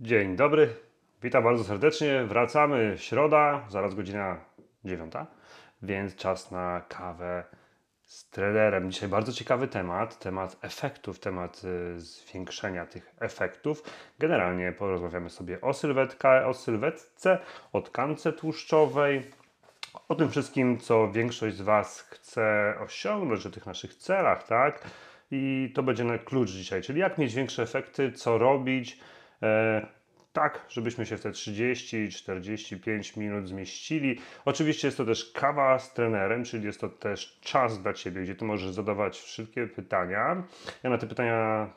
Dzień dobry, witam bardzo serdecznie. Wracamy środa, zaraz godzina dziewiąta, więc czas na kawę z trenerem. Dzisiaj bardzo ciekawy temat, temat efektów, temat y, zwiększenia tych efektów. Generalnie porozmawiamy sobie o, o sylwetce, o tkance tłuszczowej, o tym wszystkim, co większość z Was chce osiągnąć, o tych naszych celach, tak? I to będzie na klucz dzisiaj, czyli jak mieć większe efekty, co robić, tak, żebyśmy się w te 30-45 minut zmieścili. Oczywiście jest to też kawa z trenerem, czyli jest to też czas dla Ciebie, gdzie Ty możesz zadawać wszystkie pytania. Ja na te pytania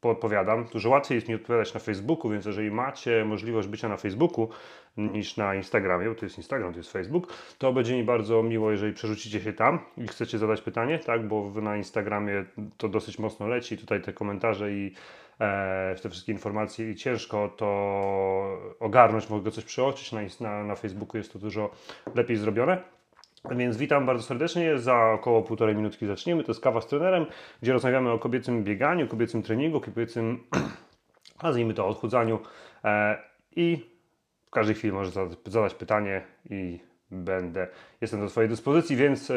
podpowiadam. Dużo łatwiej jest mi odpowiadać na Facebooku, więc jeżeli macie możliwość bycia na Facebooku niż na Instagramie, bo to jest Instagram, to jest Facebook, to będzie mi bardzo miło, jeżeli przerzucicie się tam i chcecie zadać pytanie, tak, bo na Instagramie to dosyć mocno leci, tutaj te komentarze i e, te wszystkie informacje i ciężko to ogarnąć, mogę coś przeoczyć, na, na, na Facebooku jest to dużo lepiej zrobione. Więc witam bardzo serdecznie. Za około półtorej minutki zaczniemy. To jest kawa z trenerem, gdzie rozmawiamy o kobiecym bieganiu, kobiecym treningu, kobiecym, nazwijmy to, odchudzaniu. E, I w każdej chwili możesz zadać pytanie i będę, jestem do Twojej dyspozycji, więc e,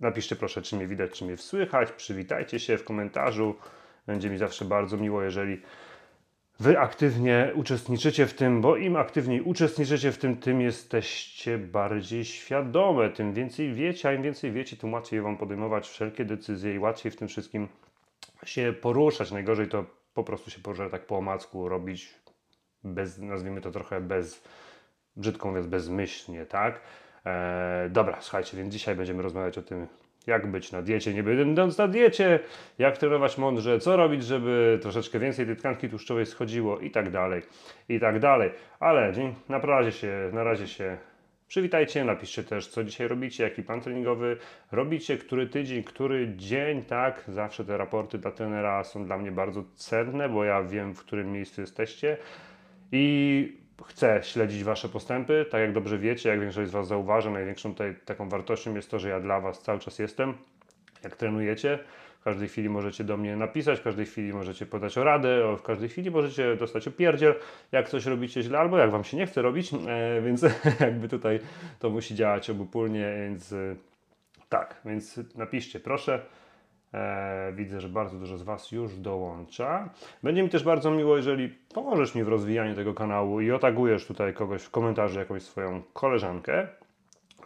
napiszcie proszę, czy mnie widać, czy mnie słychać. Przywitajcie się w komentarzu. Będzie mi zawsze bardzo miło, jeżeli Wy aktywnie uczestniczycie w tym, bo im aktywniej uczestniczycie w tym, tym jesteście bardziej świadome, tym więcej wiecie, a im więcej wiecie, tym łatwiej Wam podejmować wszelkie decyzje i łatwiej w tym wszystkim się poruszać. Najgorzej to po prostu się poruszać tak po omacku, robić bez, nazwijmy to trochę bez, brzydko mówiąc, bezmyślnie, tak? Eee, dobra, słuchajcie, więc dzisiaj będziemy rozmawiać o tym, jak być na diecie, nie będąc na diecie, jak trenować mądrze, co robić, żeby troszeczkę więcej tej tkanki tłuszczowej schodziło i tak dalej, i tak dalej. Ale na razie się, na razie się przywitajcie, napiszcie też, co dzisiaj robicie, jaki plan treningowy robicie, który tydzień, który dzień, tak? Zawsze te raporty dla trenera są dla mnie bardzo cenne, bo ja wiem, w którym miejscu jesteście i chcę śledzić Wasze postępy. Tak jak dobrze wiecie, jak większość z Was zauważa, największą tutaj taką wartością jest to, że ja dla Was cały czas jestem. Jak trenujecie, w każdej chwili możecie do mnie napisać, w każdej chwili możecie podać o radę, w każdej chwili możecie dostać opierdziel, jak coś robicie źle, albo jak Wam się nie chce robić, e, więc jakby tutaj to musi działać obopólnie, więc e, tak, więc napiszcie proszę. E, widzę, że bardzo dużo z Was już dołącza. Będzie mi też bardzo miło, jeżeli pomożesz mi w rozwijaniu tego kanału i otagujesz tutaj kogoś w komentarzu, jakąś swoją koleżankę,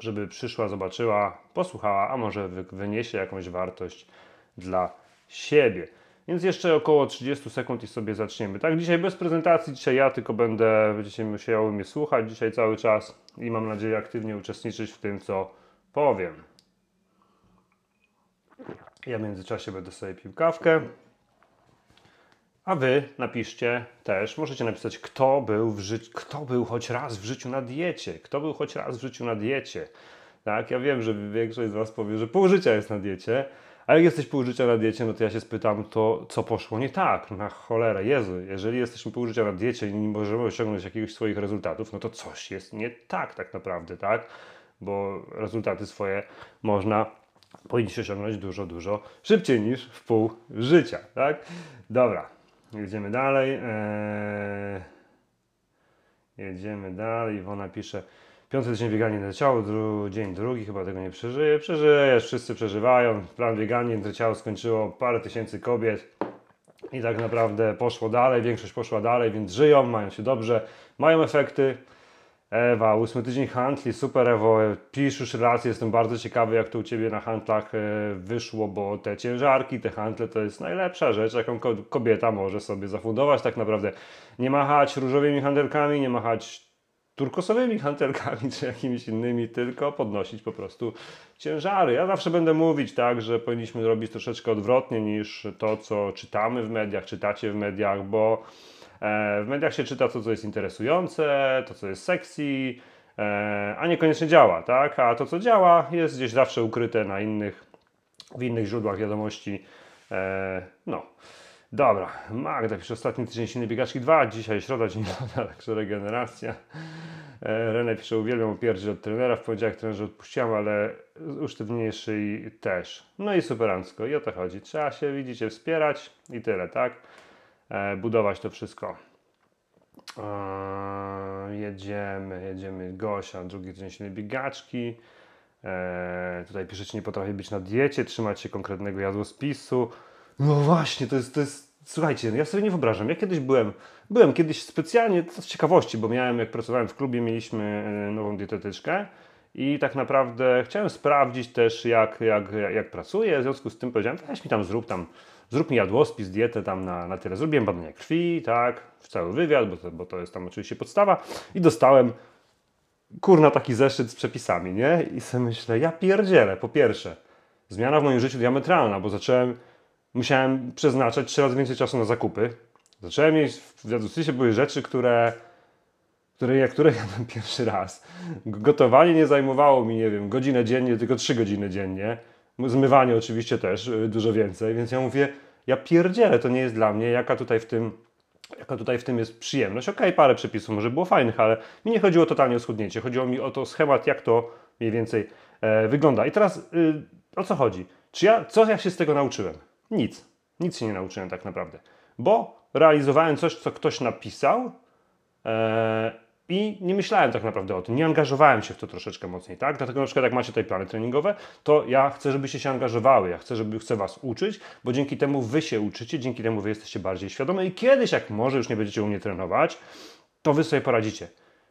żeby przyszła, zobaczyła, posłuchała, a może wyniesie jakąś wartość dla siebie. Więc jeszcze około 30 sekund i sobie zaczniemy. Tak, dzisiaj bez prezentacji, dzisiaj ja tylko będę, będziecie musiały mnie słuchać dzisiaj cały czas i mam nadzieję aktywnie uczestniczyć w tym, co powiem. Ja w międzyczasie będę sobie pił kawkę. A wy napiszcie też, możecie napisać, kto był, w życiu, kto był choć raz w życiu na diecie. Kto był choć raz w życiu na diecie. Tak, ja wiem, że większość z Was powie, że pół życia jest na diecie, a jak jesteś pół życia na diecie, no to ja się spytam, to co poszło nie tak? Na cholerę, Jezu, jeżeli jesteśmy pół życia na diecie i nie możemy osiągnąć jakiegoś swoich rezultatów, no to coś jest nie tak tak naprawdę, tak? Bo rezultaty swoje można powinniście osiągnąć dużo, dużo szybciej niż w pół życia, tak? Dobra, jedziemy dalej. Eee... Jedziemy dalej. Iwona pisze, piąty dzień biegania na dru... dzień drugi, chyba tego nie przeżyje. Przeżyjesz, wszyscy przeżywają. Plan biegania na ciało skończyło parę tysięcy kobiet. I tak naprawdę poszło dalej, większość poszła dalej, więc żyją, mają się dobrze, mają efekty. Ewa, ósmy tydzień handli, super Ewo, pisz już relacje, jestem bardzo ciekawy jak to u Ciebie na handlach e, wyszło, bo te ciężarki, te handle to jest najlepsza rzecz, jaką kobieta może sobie zafundować tak naprawdę. Nie machać różowymi handelkami, nie machać turkosowymi hantelkami czy jakimiś innymi, tylko podnosić po prostu ciężary. Ja zawsze będę mówić tak, że powinniśmy robić troszeczkę odwrotnie niż to, co czytamy w mediach, czytacie w mediach, bo w mediach się czyta to, co jest interesujące, to, co jest sexy, e, a niekoniecznie działa, tak? A to, co działa, jest gdzieś zawsze ukryte na innych, w innych źródłach wiadomości. E, no. Dobra, Magda pisze ostatni tydzień silny biegaczki 2, dzisiaj środa, dzień loda, także regeneracja. René pisze, uwielbiam opierdzić od trenera, w poniedziałek trenerze odpuściłam, ale usztywniejszy też. No i superancko, i o to chodzi. Trzeba się, widzicie, wspierać i tyle, tak? E, budować to wszystko. Eee, jedziemy, jedziemy. Gosia, drugi tydzień silnej biegaczki. Eee, tutaj piszecie, nie potrafię być na diecie, trzymać się konkretnego jadłospisu. No właśnie, to jest, to jest słuchajcie, ja sobie nie wyobrażam. Ja kiedyś byłem, byłem kiedyś specjalnie, z ciekawości, bo miałem, jak pracowałem w klubie, mieliśmy e, nową dietetyczkę i tak naprawdę chciałem sprawdzić też, jak, jak, jak pracuję. W związku z tym powiedziałem, weź mi tam, zrób tam, zrób mi jadłospis, dietę tam na, na tyle. Zrobiłem badania krwi, tak, w cały wywiad, bo to, bo to jest tam oczywiście podstawa i dostałem kurna taki zeszyt z przepisami, nie? I sobie myślę, ja pierdzielę, po pierwsze, zmiana w moim życiu diametralna, bo zacząłem musiałem przeznaczać trzy razy więcej czasu na zakupy. Zacząłem mieć w jadłospisie były rzeczy, które, które, które jadłem pierwszy raz. Gotowanie nie zajmowało mi, nie wiem, godzinę dziennie, tylko trzy godziny dziennie. Zmywanie oczywiście też y, dużo więcej, więc ja mówię, ja pierdzielę, to nie jest dla mnie, jaka tutaj w tym, jaka tutaj w tym jest przyjemność. Okej, okay, parę przepisów może było fajnych, ale mi nie chodziło totalnie o schudnięcie. Chodziło mi o to schemat, jak to mniej więcej e, wygląda. I teraz y, o co chodzi? Czy ja, co ja się z tego nauczyłem? Nic. Nic się nie nauczyłem tak naprawdę. Bo realizowałem coś, co ktoś napisał e, i nie myślałem tak naprawdę o tym. Nie angażowałem się w to troszeczkę mocniej, tak? Dlatego na przykład jak macie tutaj plany treningowe, to ja chcę, żebyście się angażowały. Ja chcę, żeby chcę Was uczyć, bo dzięki temu Wy się uczycie, dzięki temu Wy jesteście bardziej świadome i kiedyś, jak może już nie będziecie u mnie trenować, to Wy sobie poradzicie.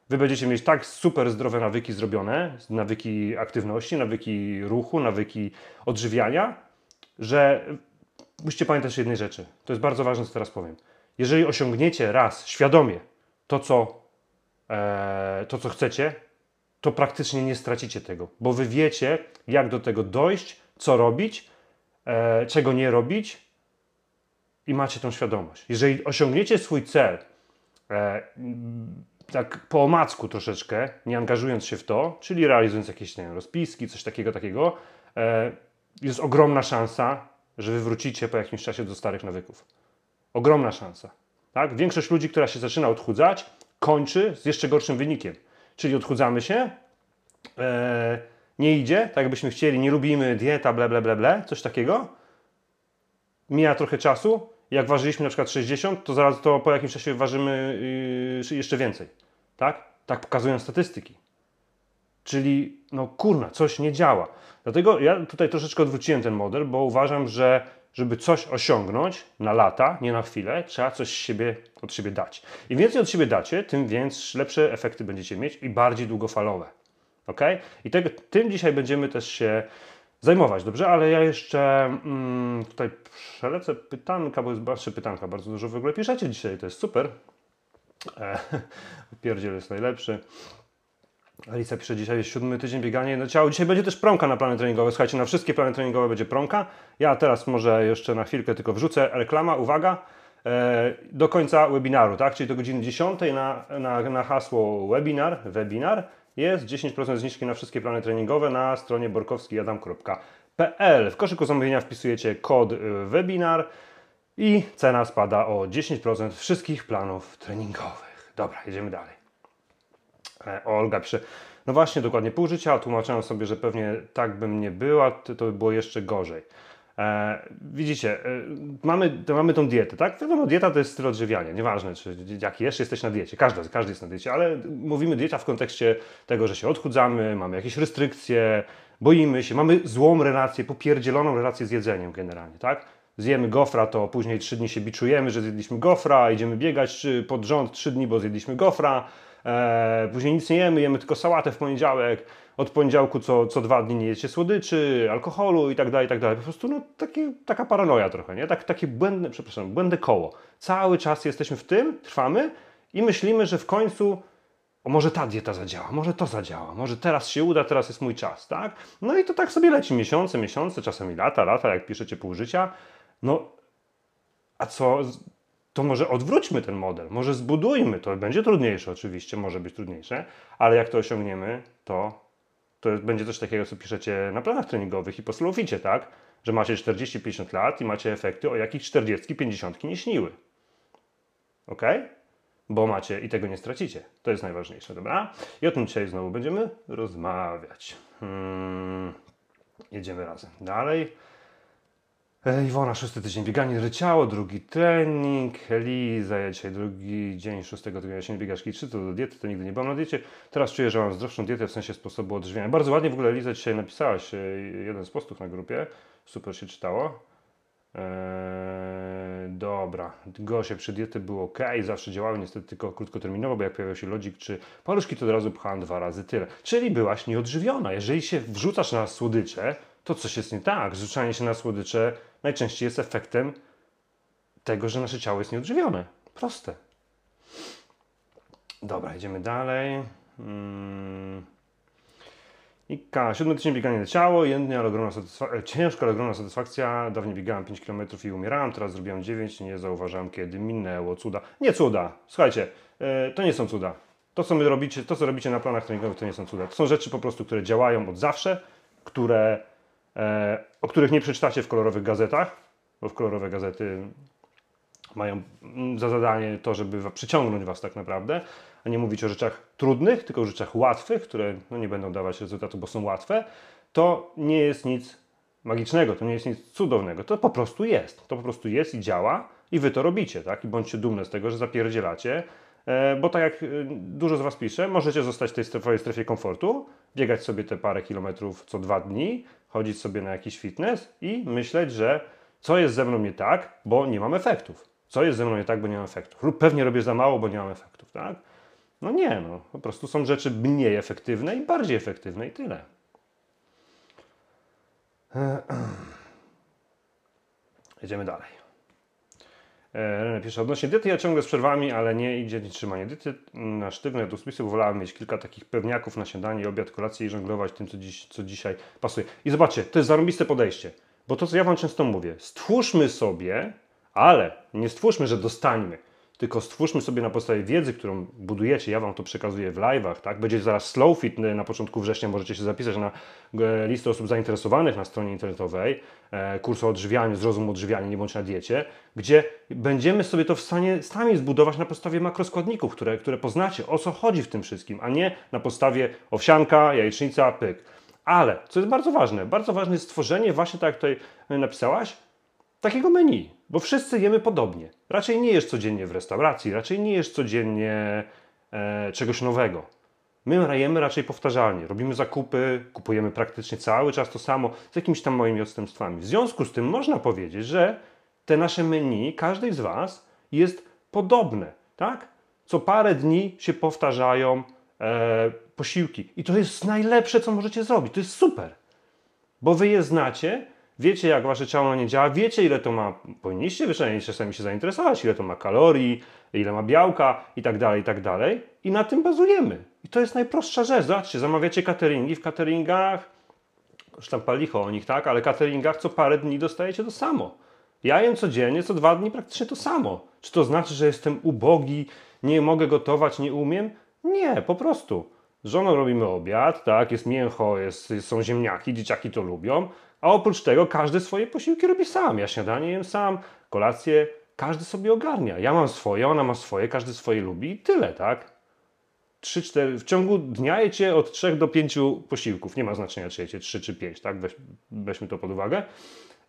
Wy będziecie mieć tak super zdrowe nawyki zrobione, nawyki aktywności, nawyki ruchu, nawyki odżywiania, że musicie pamiętać jednej rzeczy. To jest bardzo ważne, co teraz powiem. Jeżeli osiągniecie raz świadomie to, co, to, co chcecie, to praktycznie nie stracicie tego, bo wy wiecie, jak do tego dojść, co robić, e, czego nie robić i macie tą świadomość. Jeżeli osiągniecie swój cel e, tak po omacku troszeczkę, nie angażując się w to, czyli realizując jakieś nie rozpiski, coś takiego, takiego, e, jest ogromna szansa, że wy wrócicie po jakimś czasie do starych nawyków. Ogromna szansa. Tak? Większość ludzi, która się zaczyna odchudzać, kończy z jeszcze gorszym wynikiem. Czyli odchudzamy się, e, nie idzie, tak jakbyśmy chcieli, nie lubimy, dieta, ble, ble, ble, ble, coś takiego. Mija trochę czasu. Jak ważyliśmy na przykład 60, to zaraz to po jakimś czasie ważymy yy, jeszcze więcej. Tak? Tak pokazują statystyki. Czyli, no kurna, coś nie działa. Dlatego ja tutaj troszeczkę odwróciłem ten model, bo uważam, że żeby coś osiągnąć na lata, nie na chwilę, trzeba coś siebie, od siebie dać. Im więcej od siebie dacie, tym więc lepsze efekty będziecie mieć i bardziej długofalowe. Ok? I tego, tym dzisiaj będziemy też się zajmować, dobrze? Ale ja jeszcze mm, tutaj przelecę pytanka, bo jest bardzo pytanka, bardzo dużo w ogóle piszecie dzisiaj, to jest super. E, pierdziel jest najlepszy. Alicja pisze, dzisiaj jest siódmy tydzień biegania na ciało. Dzisiaj będzie też promka na plany treningowe. Słuchajcie, na wszystkie plany treningowe będzie promka. Ja teraz może jeszcze na chwilkę tylko wrzucę reklama. Uwaga, e, do końca webinaru, tak? Czyli do godziny 10 na, na, na hasło webinar, webinar jest 10% zniżki na wszystkie plany treningowe na stronie borkowskijadam.pl. W koszyku zamówienia wpisujecie kod e, webinar i cena spada o 10% wszystkich planów treningowych. Dobra, jedziemy dalej. E, Olga pisze, no właśnie, dokładnie pół życia, tłumaczyłem sobie, że pewnie tak bym nie była, to by było jeszcze gorzej. E, widzicie, e, mamy, mamy tą dietę, tak? Wiadomo, dieta to jest styl odżywiania, nieważne, czy jaki jeszcze jesteś na diecie, każdy, każdy jest na diecie, ale mówimy dieta w kontekście tego, że się odchudzamy, mamy jakieś restrykcje, boimy się, mamy złą relację, popierdzieloną relację z jedzeniem generalnie, tak? Zjemy gofra, to później trzy dni się biczujemy, że zjedliśmy gofra, idziemy biegać pod rząd trzy dni, bo zjedliśmy gofra, E, później nic nie jemy, jemy tylko sałatę w poniedziałek, od poniedziałku co, co dwa dni nie jecie słodyczy, alkoholu i tak dalej, i tak dalej. Po prostu no, taki, taka paranoja trochę, nie? Tak, takie błędne, przepraszam, błędne koło. Cały czas jesteśmy w tym, trwamy i myślimy, że w końcu o może ta dieta zadziała, może to zadziała, może teraz się uda, teraz jest mój czas, tak? No i to tak sobie leci miesiące, miesiące, czasami lata, lata, jak piszecie pół życia. No, a co to może odwróćmy ten model, może zbudujmy to. Będzie trudniejsze oczywiście, może być trudniejsze, ale jak to osiągniemy, to, to będzie coś takiego, co piszecie na planach treningowych i po tak? Że macie 40-50 lat i macie efekty, o jakich 40-50 nie śniły. Ok? Bo macie i tego nie stracicie. To jest najważniejsze, dobra? I o tym dzisiaj znowu będziemy rozmawiać. Hmm. Jedziemy razem. Dalej. E, Iwona, szósty tydzień bieganie ryciało, drugi trening. Eliza, dzisiaj drugi dzień szóstego tygodnia się nie biegasz czy to do diety, to nigdy nie byłam na diecie. Teraz czuję, że mam zdrowszą dietę w sensie sposobu odżywiania. Bardzo ładnie w ogóle Eliza dzisiaj napisałaś e, jeden z postów na grupie. Super się czytało. Eee, dobra, Gosie przy diety było ok, zawsze działały niestety tylko krótkoterminowo, bo jak pojawiał się lodzik czy paluszki, to od razu pchałem dwa razy tyle. Czyli byłaś nieodżywiona. Jeżeli się wrzucasz na słodycze, to coś jest nie tak. Zrzucanie się na słodycze najczęściej jest efektem tego, że nasze ciało jest nieodżywione. Proste. Dobra, idziemy dalej. Hmm. I K. Siódmy tydzień bieganie na ciało, jędnie, ale ogromna satysfakcja, ciężko, ale ogromna satysfakcja. Dawniej biegałem 5 km i umierałem, teraz zrobiłem 9, nie zauważam kiedy minęło. Cuda. Nie cuda. Słuchajcie, yy, to nie są cuda. To, co my robicie, to, co robicie na planach treningowych, to nie są cuda. To są rzeczy po prostu, które działają od zawsze, które E, o których nie przeczytacie w kolorowych gazetach, bo w kolorowe gazety mają za zadanie to, żeby przyciągnąć Was tak naprawdę, a nie mówić o rzeczach trudnych, tylko o rzeczach łatwych, które no, nie będą dawać rezultatu, bo są łatwe, to nie jest nic magicznego, to nie jest nic cudownego, to po prostu jest. To po prostu jest i działa i Wy to robicie, tak? I bądźcie dumne z tego, że zapierdzielacie, e, bo tak jak e, dużo z Was pisze, możecie zostać w tej swojej strefie komfortu, biegać sobie te parę kilometrów co dwa dni, chodzić sobie na jakiś fitness i myśleć, że co jest ze mną nie tak, bo nie mam efektów. Co jest ze mną nie tak, bo nie mam efektów. Lub pewnie robię za mało, bo nie mam efektów, tak? No nie, no. Po prostu są rzeczy mniej efektywne i bardziej efektywne i tyle. Jedziemy dalej. E, René pisze, odnośnie diety ja ciągle z przerwami, ale nie idzie nie trzymanie diety na sztywne jadłospisy, bo wolałem mieć kilka takich pewniaków na śniadanie, obiad, kolację i żonglować tym, co, dziś, co dzisiaj pasuje. I zobaczcie, to jest zarąbiste podejście, bo to, co ja Wam często mówię, stwórzmy sobie, ale nie stwórzmy, że dostańmy tylko stwórzmy sobie na podstawie wiedzy, którą budujecie, ja Wam to przekazuję w live'ach, tak? Będzie zaraz Slow Fit na początku września, możecie się zapisać na e, listę osób zainteresowanych na stronie internetowej, e, kurs o odżywianiu, zrozum odżywiania, nie bądź na diecie, gdzie będziemy sobie to w stanie sami zbudować na podstawie makroskładników, które, które poznacie, o co chodzi w tym wszystkim, a nie na podstawie owsianka, jajecznica, pyk. Ale, co jest bardzo ważne, bardzo ważne jest stworzenie, właśnie tak jak tutaj napisałaś, takiego menu, bo wszyscy jemy podobnie. Raczej nie jesz codziennie w restauracji, raczej nie jesz codziennie e, czegoś nowego. My jemy raczej powtarzalnie, robimy zakupy, kupujemy praktycznie cały czas to samo z jakimiś tam moimi odstępstwami. W związku z tym można powiedzieć, że te nasze menu, każdej z Was jest podobne, tak? Co parę dni się powtarzają e, posiłki. I to jest najlepsze, co możecie zrobić. To jest super, bo Wy je znacie, wiecie jak wasze ciało nie działa, wiecie ile to ma, powinniście przynajmniej czasami się zainteresować, ile to ma kalorii, ile ma białka i tak dalej, i tak dalej. I na tym bazujemy. I to jest najprostsza rzecz. Zobaczcie, zamawiacie cateringi, w cateringach, sztampa licho o nich, tak, ale cateringach co parę dni dostajecie to samo. Ja jem codziennie, co dwa dni praktycznie to samo. Czy to znaczy, że jestem ubogi, nie mogę gotować, nie umiem? Nie, po prostu. Żoną robimy obiad, tak, jest mięcho, jest, są ziemniaki, dzieciaki to lubią, a oprócz tego każdy swoje posiłki robi sam. Ja śniadanie jem sam, kolację każdy sobie ogarnia. Ja mam swoje, ona ma swoje, każdy swoje lubi i tyle, tak? 3, 4, w ciągu dnia jecie od 3 do 5 posiłków. Nie ma znaczenia, czy jecie 3 czy 5, tak? Weź, weźmy to pod uwagę.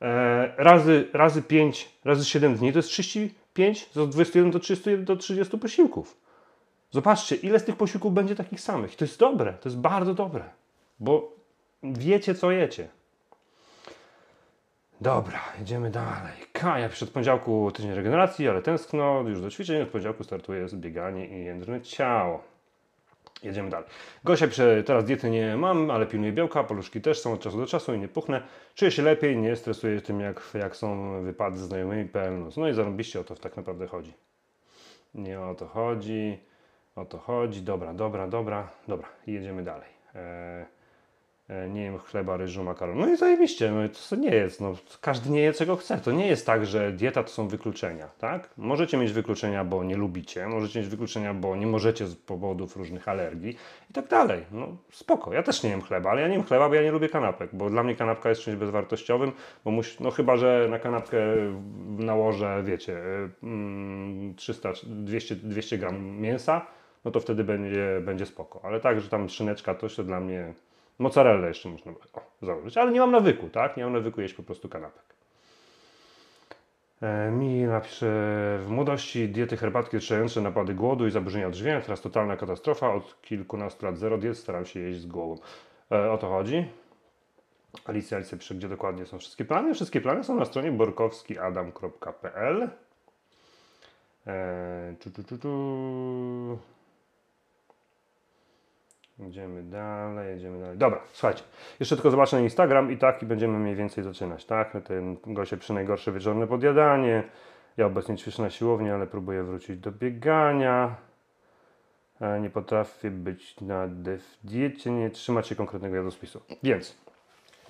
E, razy, razy 5, razy 7 dni to jest 35, od 21 do 30, do 30 posiłków. Zobaczcie, ile z tych posiłków będzie takich samych. To jest dobre, to jest bardzo dobre, bo wiecie, co jecie. Dobra, idziemy dalej. Kaja przed poniedziałku tydzień regeneracji, ale tęskno już do ćwiczeń. Od poniedziałku startuje zbieganie i jędrne ciało. Jedziemy dalej. Gosia pisze, teraz diety nie mam, ale pilnuję białka, paluszki też są od czasu do czasu i nie puchnę. Czuję się lepiej, nie stresuję tym, jak, jak są wypady z znajomymi, pełno. No i zarobiście o to tak naprawdę chodzi. Nie o to chodzi, o to chodzi. Dobra, dobra, dobra, dobra. Jedziemy dalej. Eee, nie jem chleba, ryżu, makaron. No i zajebiście, no to nie jest, no, każdy nie je czego chce. To nie jest tak, że dieta to są wykluczenia, tak? Możecie mieć wykluczenia, bo nie lubicie, możecie mieć wykluczenia, bo nie możecie z powodów różnych alergii i tak dalej. No spoko, ja też nie jem chleba, ale ja nie jem chleba, bo ja nie lubię kanapek, bo dla mnie kanapka jest czymś bezwartościowym, bo musi, no chyba, że na kanapkę nałożę, wiecie, 300, 200, 200 gram mięsa, no to wtedy będzie, będzie spoko. Ale tak, że tam szyneczka, to się dla mnie Mozzarella jeszcze można założyć, ale nie mam nawyku, tak? Nie mam nawyku jeść po prostu kanapek. E, Mi napisze w młodości diety herbatki oczyszczające napady głodu i zaburzenia odżywiania, teraz totalna katastrofa, od kilkunastu lat zero diet, staram się jeść z głową. E, o to chodzi. Alicja, Alicja pisze, gdzie dokładnie są wszystkie plany. Wszystkie plany są na stronie borkowskiadam.pl e, tu, tu, tu, tu. Idziemy dalej, jedziemy dalej. Dobra, słuchajcie. Jeszcze tylko zobaczę na Instagram i tak i będziemy mniej więcej zaczynać, tak? Ten goście przy najgorsze wieczorne podjadanie. Ja obecnie ćwiczę na siłowni, ale próbuję wrócić do biegania. E, Nie potrafię być na diecie, nie trzymać się konkretnego jadłospisu. Więc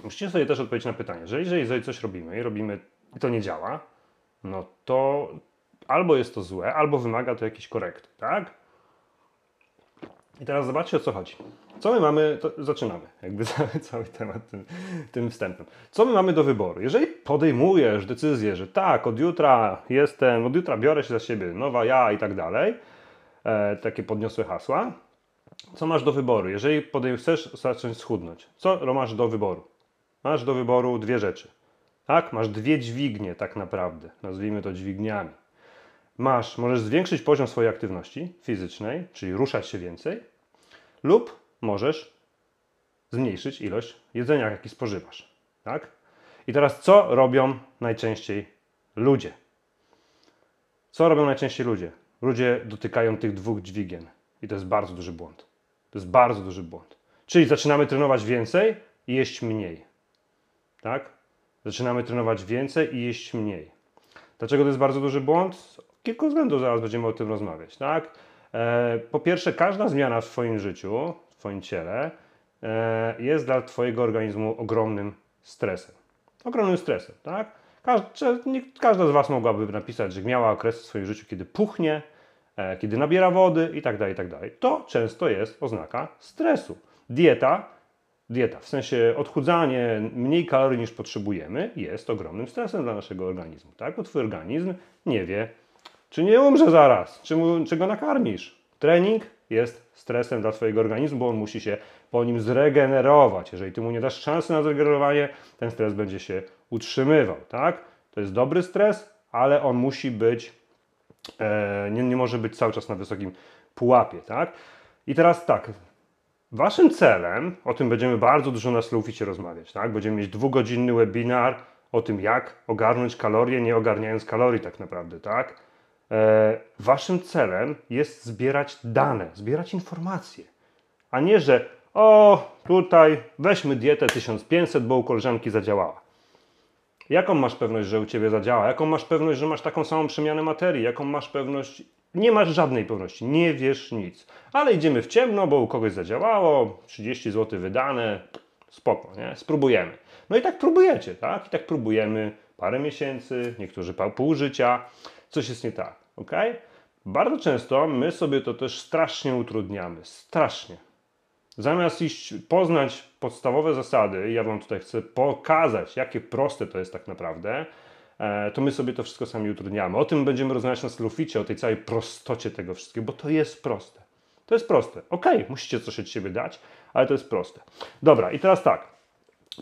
musicie sobie też odpowiedzieć na pytanie, że jeżeli coś robimy i robimy i to nie działa, no to albo jest to złe, albo wymaga to jakiejś korekty, tak? I teraz zobaczcie o co chodzi. Co my mamy, to zaczynamy, jakby cały, temat tym, tym wstępem. Co my mamy do wyboru? Jeżeli podejmujesz decyzję, że tak, od jutra jestem, od jutra biorę się za siebie, nowa ja i tak dalej, e, takie podniosłe hasła, co masz do wyboru? Jeżeli chcesz zacząć schudnąć, co masz do wyboru? Masz do wyboru dwie rzeczy. Tak? Masz dwie dźwignie tak naprawdę, nazwijmy to dźwigniami. Masz, możesz zwiększyć poziom swojej aktywności fizycznej, czyli ruszać się więcej, lub możesz zmniejszyć ilość jedzenia, jaki spożywasz. Tak? I teraz co robią najczęściej ludzie? Co robią najczęściej ludzie? Ludzie dotykają tych dwóch dźwigien i to jest bardzo duży błąd. To jest bardzo duży błąd. Czyli zaczynamy trenować więcej i jeść mniej. Tak? Zaczynamy trenować więcej i jeść mniej. Dlaczego to jest bardzo duży błąd? Kilku względów zaraz będziemy o tym rozmawiać. Tak? E, po pierwsze, każda zmiana w Twoim życiu, w Twoim ciele e, jest dla Twojego organizmu ogromnym stresem. Ogromnym stresem, tak? Każda, z Was mogłaby napisać, że miała okresy w swoim życiu, kiedy puchnie, e, kiedy nabiera wody i tak dalej, i tak. To często jest oznaka stresu. Dieta, dieta, w sensie odchudzanie mniej kalorii niż potrzebujemy, jest ogromnym stresem dla naszego organizmu, tak? Bo Twój organizm nie wie, czy nie umrze zaraz, czy, mu, czy go nakarmisz. Trening jest stresem dla Twojego organizmu, bo on musi się po nim zregenerować. Jeżeli Ty mu nie dasz szansy na zregenerowanie, ten stres będzie się utrzymywał, tak? To jest dobry stres, ale on musi być, e, nie, nie może być cały czas na wysokim pułapie, tak? I teraz tak, Waszym celem, o tym będziemy bardzo dużo na Slowficie rozmawiać, tak? Będziemy mieć dwugodzinny webinar o tym, jak ogarnąć kalorie, nie ogarniając kalorii tak naprawdę, tak? E, waszym celem jest zbierać dane, zbierać informacje, a nie, że o, tutaj weźmy dietę 1500, bo u koleżanki zadziałała. Jaką masz pewność, że u Ciebie zadziała? Jaką masz pewność, że masz taką samą przemianę materii? Jaką masz pewność? Nie masz żadnej pewności, nie wiesz nic. Ale idziemy w ciemno, bo u kogoś zadziałało, 30 zł wydane, spoko, nie? Spróbujemy. No i tak próbujecie, tak? I tak próbujemy parę miesięcy, niektórzy pół życia. Coś jest nie tak, ok? Bardzo często my sobie to też strasznie utrudniamy, strasznie. Zamiast iść poznać podstawowe zasady, ja Wam tutaj chcę pokazać, jakie proste to jest tak naprawdę, e, to my sobie to wszystko sami utrudniamy. O tym będziemy rozmawiać na Sloficie, o tej całej prostocie tego wszystkiego, bo to jest proste. To jest proste. Ok, musicie coś od siebie dać, ale to jest proste. Dobra, i teraz tak.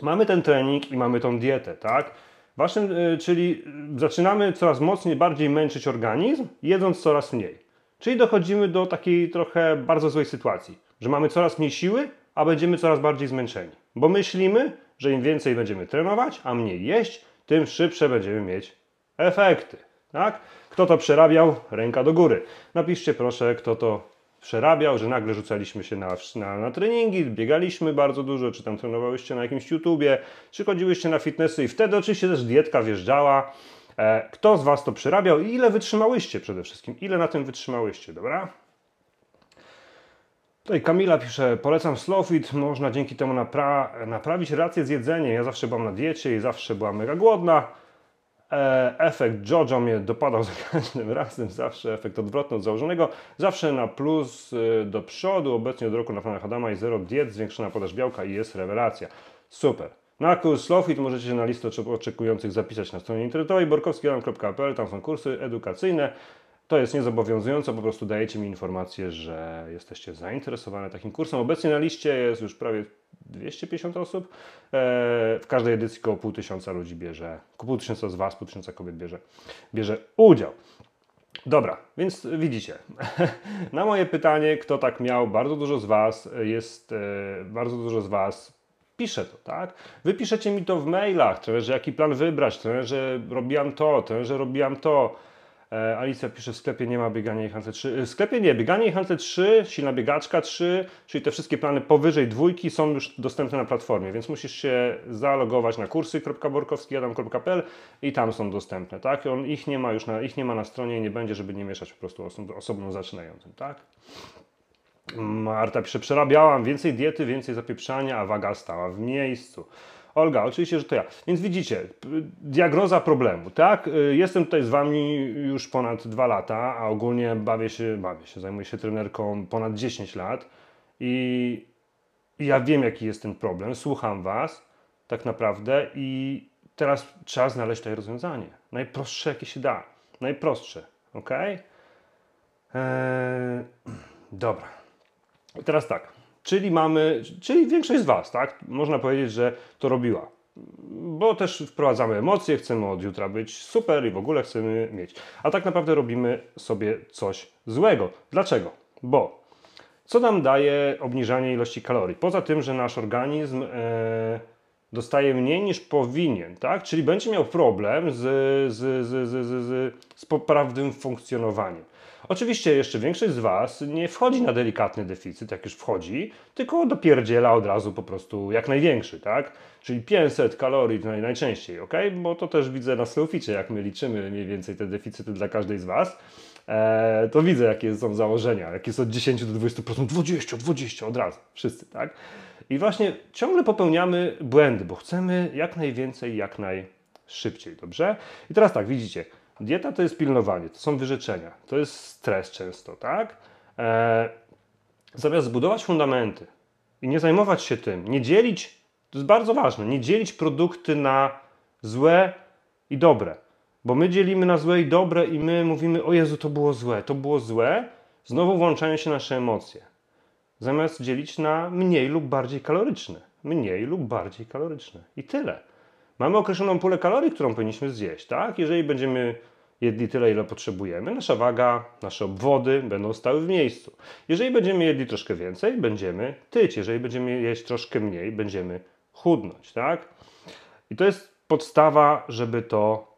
Mamy ten trening i mamy tą dietę, tak? Waszym, y, czyli zaczynamy coraz mocniej, bardziej męczyć organizm, jedząc coraz mniej. Czyli dochodzimy do takiej trochę bardzo złej sytuacji, że mamy coraz mniej siły, a będziemy coraz bardziej zmęczeni. Bo myślimy, że im więcej będziemy trenować, a mniej jeść, tym szybsze będziemy mieć efekty. Tak? Kto to przerabiał? Ręka do góry. Napiszcie proszę, kto to przerabiał, że nagle rzucaliśmy się na, na, na treningi, biegaliśmy bardzo dużo, czy tam trenowałyście na jakimś YouTubie, czy chodziłyście na fitnessy i wtedy oczywiście też dietka wjeżdżała. E, kto z Was to przerabiał i ile wytrzymałyście przede wszystkim? Ile na tym wytrzymałyście, dobra? Tutaj Kamila pisze, polecam Slowfit, można dzięki temu napra naprawić rację z jedzeniem. Ja zawsze byłam na diecie i zawsze byłam mega głodna. E, efekt Jojo mnie dopadał za każdym razem, zawsze efekt odwrotny od założonego, zawsze na plus y, do przodu, obecnie od roku na planach Adama i zero diet, zwiększona podaż białka i jest rewelacja. Super. Na kurs Slowfit możecie się na listę oczekujących zapisać na stronie internetowej borkowskialan.pl, tam są kursy edukacyjne. To jest niezobowiązujące, po prostu dajecie mi informację, że jesteście zainteresowane takim kursem. Obecnie na liście jest już prawie 250 osób. E, w każdej edycji około pół tysiąca ludzi bierze, pół tysiąca z Was, pół tysiąca kobiet bierze, bierze udział. Dobra, więc widzicie, na moje pytanie, kto tak miał, bardzo dużo z Was jest, e, bardzo dużo z Was pisze to, tak? Wy piszecie mi to w mailach, trenerze, jaki plan wybrać, trenerze, robiłam to, trenerze, robiłam to. E, Alicja pisze, w sklepie nie ma biegania i handle 3. W sklepie nie, bieganie i handle 3, silna biegaczka 3, czyli te wszystkie plany powyżej dwójki są już dostępne na platformie, więc musisz się zalogować na kursy.borkowskiadam.pl i tam są dostępne, tak? On, ich nie ma już na, ich nie ma na stronie i nie będzie, żeby nie mieszać po prostu osobno zaczynającym, tak? Marta pisze, przerabiałam więcej diety, więcej zapieprzania, a waga stała w miejscu. Olga, oczywiście, że to ja. Więc widzicie, diagnoza problemu, tak? Y, jestem tutaj z Wami już ponad dwa lata, a ogólnie bawię się, bawię się, zajmuję się trenerką ponad 10 lat i ja wiem, jaki jest ten problem, słucham Was tak naprawdę i teraz trzeba znaleźć tutaj rozwiązanie. Najprostsze, jakie się da. Najprostsze, ok? Eee, dobra. I teraz tak, czyli mamy, czyli większość z Was, tak, można powiedzieć, że to robiła. Bo też wprowadzamy emocje, chcemy od jutra być super i w ogóle chcemy mieć. A tak naprawdę robimy sobie coś złego. Dlaczego? Bo co nam daje obniżanie ilości kalorii? Poza tym, że nasz organizm e, dostaje mniej niż powinien, tak? Czyli będzie miał problem z, z, z, z, z, z poprawnym funkcjonowaniem. Oczywiście jeszcze większość z Was nie wchodzi na delikatny deficyt, jak już wchodzi, tylko dopierdziela od razu po prostu jak największy, tak? Czyli 500 kalorii naj, najczęściej, ok? Bo to też widzę na Slowficie, jak my liczymy mniej więcej te deficyty dla każdej z Was, e, to widzę jakie są założenia, jak jest od 10 do 20%, 20, 20 od razu, wszyscy, tak? I właśnie ciągle popełniamy błędy, bo chcemy jak najwięcej, jak najszybciej, dobrze? I teraz tak, widzicie, Dieta to jest pilnowanie, to są wyrzeczenia, to jest stres często, tak? E, zamiast zbudować fundamenty i nie zajmować się tym, nie dzielić, to jest bardzo ważne, nie dzielić produkty na złe i dobre. Bo my dzielimy na złe i dobre i my mówimy, o Jezu, to było złe, to było złe. Znowu włączają się nasze emocje. Zamiast dzielić na mniej lub bardziej kaloryczne. Mniej lub bardziej kaloryczne. I tyle. Mamy określoną pulę kalorii, którą powinniśmy zjeść, tak? Jeżeli będziemy jedli tyle, ile potrzebujemy, nasza waga, nasze obwody będą stały w miejscu. Jeżeli będziemy jedli troszkę więcej, będziemy tyć. Jeżeli będziemy jeść troszkę mniej, będziemy chudnąć, tak? I to jest podstawa, żeby to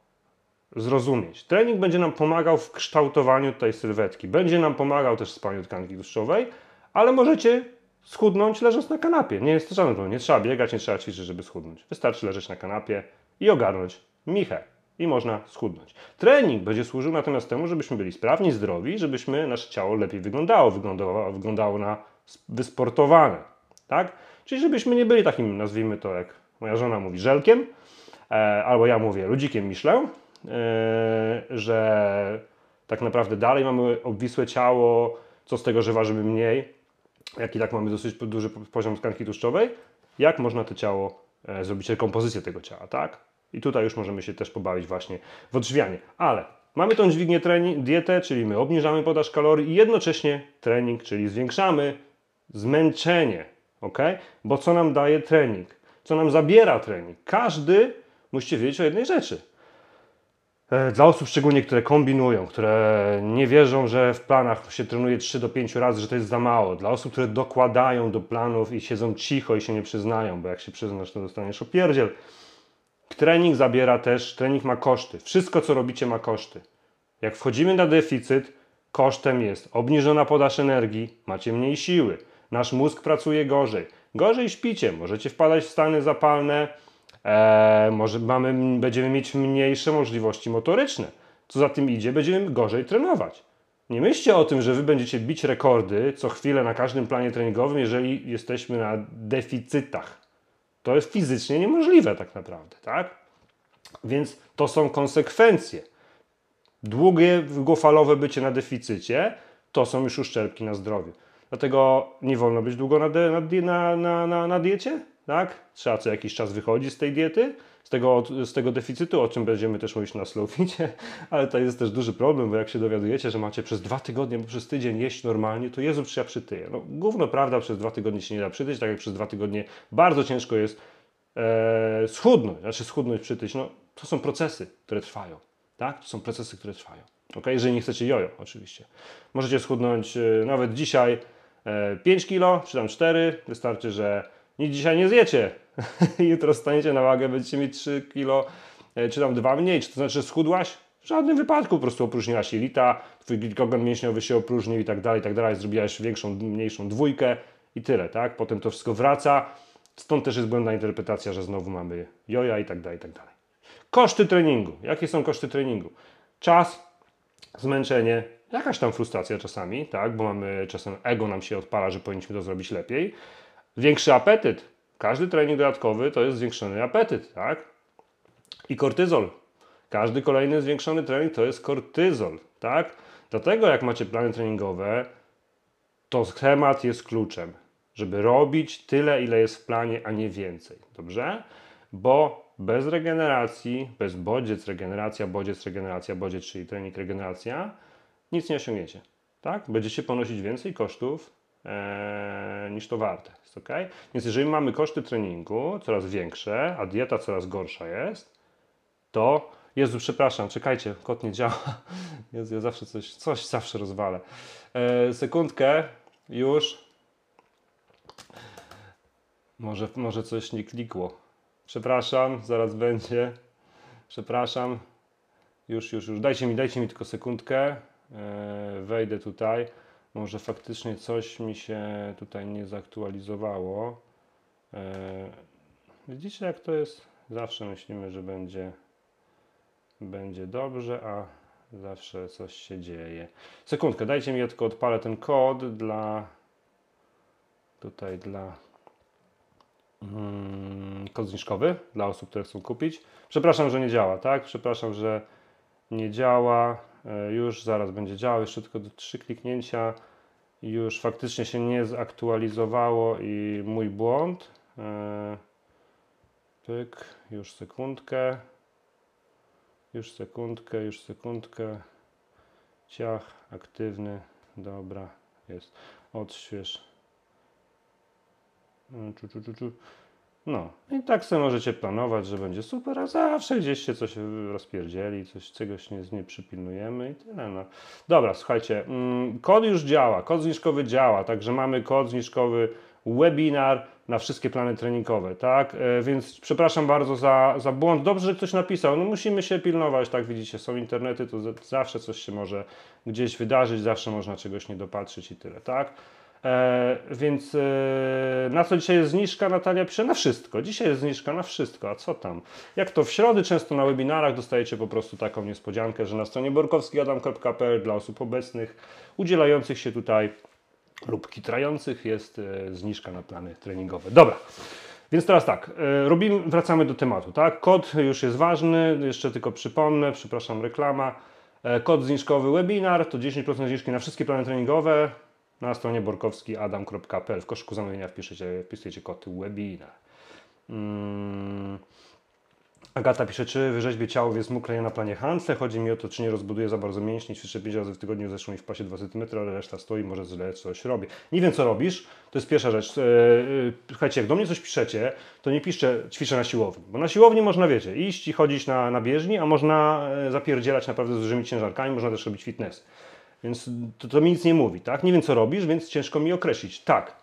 zrozumieć. Trening będzie nam pomagał w kształtowaniu tej sylwetki. Będzie nam pomagał też w spaniu tkanki tłuszczowej, ale możecie schudnąć leżąc na kanapie. Nie jest to żadne. Nie trzeba biegać, nie trzeba ćwiczyć, żeby schudnąć. Wystarczy leżeć na kanapie i ogarnąć michę. I można schudnąć. Trening będzie służył natomiast temu, żebyśmy byli sprawni, zdrowi, żebyśmy nasze ciało lepiej wyglądało, wyglądało, wyglądało na wysportowane. Tak? Czyli żebyśmy nie byli takim, nazwijmy to jak moja żona mówi, żelkiem, e, albo ja mówię ludzikiem Michelin, e, że tak naprawdę dalej mamy obwisłe ciało, co z tego, że ważymy mniej, jak i tak mamy dosyć duży poziom tkanki tłuszczowej, jak można to ciało e, zrobić rekompozycję tego ciała, tak? I tutaj już możemy się też pobawić właśnie w odżywianie. Ale mamy tą dźwignię trening, dietę, czyli my obniżamy podaż kalorii i jednocześnie trening, czyli zwiększamy zmęczenie, ok? Bo co nam daje trening? Co nam zabiera trening? Każdy musicie wiedzieć o jednej rzeczy. E, dla osób szczególnie, które kombinują, które nie wierzą, że w planach się trenuje 3 do 5 razy, że to jest za mało. Dla osób, które dokładają do planów i siedzą cicho i się nie przyznają, bo jak się przyznasz, to dostaniesz opierdziel. Trening zabiera też, trening ma koszty. Wszystko, co robicie, ma koszty. Jak wchodzimy na deficyt, kosztem jest obniżona podaż energii, macie mniej siły, nasz mózg pracuje gorzej. Gorzej śpicie, możecie wpadać w stany zapalne, e, może mamy, będziemy mieć mniejsze możliwości motoryczne. Co za tym idzie, będziemy gorzej trenować. Nie myślcie o tym, że wy będziecie bić rekordy co chwilę na każdym planie treningowym, jeżeli jesteśmy na deficytach. To jest fizycznie niemożliwe tak naprawdę, tak? Więc to są konsekwencje. Długie, długofalowe bycie na deficycie to są już uszczerbki na zdrowiu. Dlatego nie wolno być długo na, na, na, na, na diecie, tak? Trzeba co jakiś czas wychodzić z tej diety, z tego, z tego deficytu, o czym będziemy też mówić na Slowficie, ale to jest też duży problem, bo jak się dowiadujecie, że macie przez dwa tygodnie, bo przez tydzień jeść normalnie, to Jezu, czy ja przytyję. No gówno prawda, przez dwa tygodnie się nie da przytyć, tak jak przez dwa tygodnie bardzo ciężko jest e, schudnąć, znaczy schudnąć, przytyć. No to są procesy, które trwają, tak? To są procesy, które trwają. Ok, jeżeli nie chcecie jojo, oczywiście. Możecie schudnąć e, nawet dzisiaj e, 5 kilo, czy tam 4. Wystarczy, że nic dzisiaj nie zjecie. Jutro staniecie na wagę, będziecie mieć 3 kilo, e, czy tam 2 mniej. Czy to znaczy, schudłaś? W żadnym wypadku po prostu opróżniłaś jelita, twój glikogen mięśniowy się opróżnił i tak dalej, i tak dalej. Zrobiłaś większą, mniejszą dwójkę i tyle, tak? Potem to wszystko wraca. Stąd też jest błędna interpretacja, że znowu mamy joja i tak dalej, i tak dalej. Koszty treningu. Jakie są koszty treningu? Czas, zmęczenie, jakaś tam frustracja czasami, tak? Bo mamy czasem ego nam się odpala, że powinniśmy to zrobić lepiej. Większy apetyt. Każdy trening dodatkowy to jest zwiększony apetyt, tak? I kortyzol. Każdy kolejny zwiększony trening to jest kortyzol, tak? Dlatego jak macie plany treningowe, to schemat jest kluczem, żeby robić tyle, ile jest w planie, a nie więcej. Dobrze? Bo bez regeneracji, bez bodziec, regeneracja, bodziec, regeneracja, bodziec, czyli trening, regeneracja, nic nie osiągniecie. Tak? Będziecie ponosić więcej kosztów ee, niż to warte. Jest ok? Więc jeżeli mamy koszty treningu coraz większe, a dieta coraz gorsza jest, to Jezu, przepraszam, czekajcie, kot nie działa. Jezu, ja zawsze coś, coś zawsze rozwalę. E, sekundkę, już. Może, może coś nie klikło. Przepraszam, zaraz będzie. Przepraszam. Już, już, już. Dajcie mi, dajcie mi tylko sekundkę. E, wejdę tutaj. Może faktycznie coś mi się tutaj nie zaktualizowało. E, widzicie, jak to jest? Zawsze myślimy, że będzie, będzie dobrze, a zawsze coś się dzieje. Sekundkę, dajcie mi, ja tylko odpalę ten kod dla tutaj dla Hmm, kod zniżkowy dla osób, które chcą kupić. Przepraszam, że nie działa, tak? Przepraszam, że nie działa. E, już zaraz będzie działał. Jeszcze tylko trzy kliknięcia. Już faktycznie się nie zaktualizowało i mój błąd. E, pyk, już sekundkę. Już sekundkę, już sekundkę. Ciach, aktywny. Dobra, jest. Odśwież. Mm, czu, czu, czu. No i tak sobie możecie planować, że będzie super, a zawsze gdzieś się coś rozpierdzieli, coś czegoś nie, nie przypilnujemy i tyle. No. Dobra, słuchajcie, mm, kod już działa, kod zniżkowy działa, także mamy kod zniżkowy webinar na wszystkie plany treningowe, tak? E, więc przepraszam bardzo za, za błąd. Dobrze, że ktoś napisał. No musimy się pilnować, tak widzicie, są internety, to zawsze coś się może gdzieś wydarzyć, zawsze można czegoś nie dopatrzyć i tyle, tak? E, więc e, na co dzisiaj jest zniżka? Natalia pisze na wszystko. Dzisiaj jest zniżka na wszystko, a co tam? Jak to w środę często na webinarach dostajecie po prostu taką niespodziankę, że na stronie borkowskiadam.pl dla osób obecnych, udzielających się tutaj lub kitrających jest e, zniżka na plany treningowe. Dobra. Więc teraz tak, e, robimy, wracamy do tematu, tak? Kod już jest ważny, jeszcze tylko przypomnę, przepraszam, reklama. E, kod zniżkowy webinar to 10% zniżki na wszystkie plany treningowe na stronie borkowskiadam.pl. W koszyku zamówienia wpiszecie, wpisujecie kod webinar. Hmm. Agata pisze, czy wyrzeźbię ciało, więc mógł na planie Hansle. Chodzi mi o to, czy nie rozbuduję za bardzo mięśni. Ćwiczę 5 razy w tygodniu, zeszło mi w pasie 2 cm, ale reszta stoi, może źle coś robię. Nie wiem, co robisz. To jest pierwsza rzecz. E, e, słuchajcie, jak do mnie coś piszecie, to nie piszcie ćwiczę na siłowni. Bo na siłowni można, wiecie, iść i chodzić na, na bieżni, a można e, zapierdzielać naprawdę z dużymi ciężarkami, można też robić fitness. Więc to, to mi nic nie mówi, tak? Nie wiem, co robisz, więc ciężko mi określić. Tak.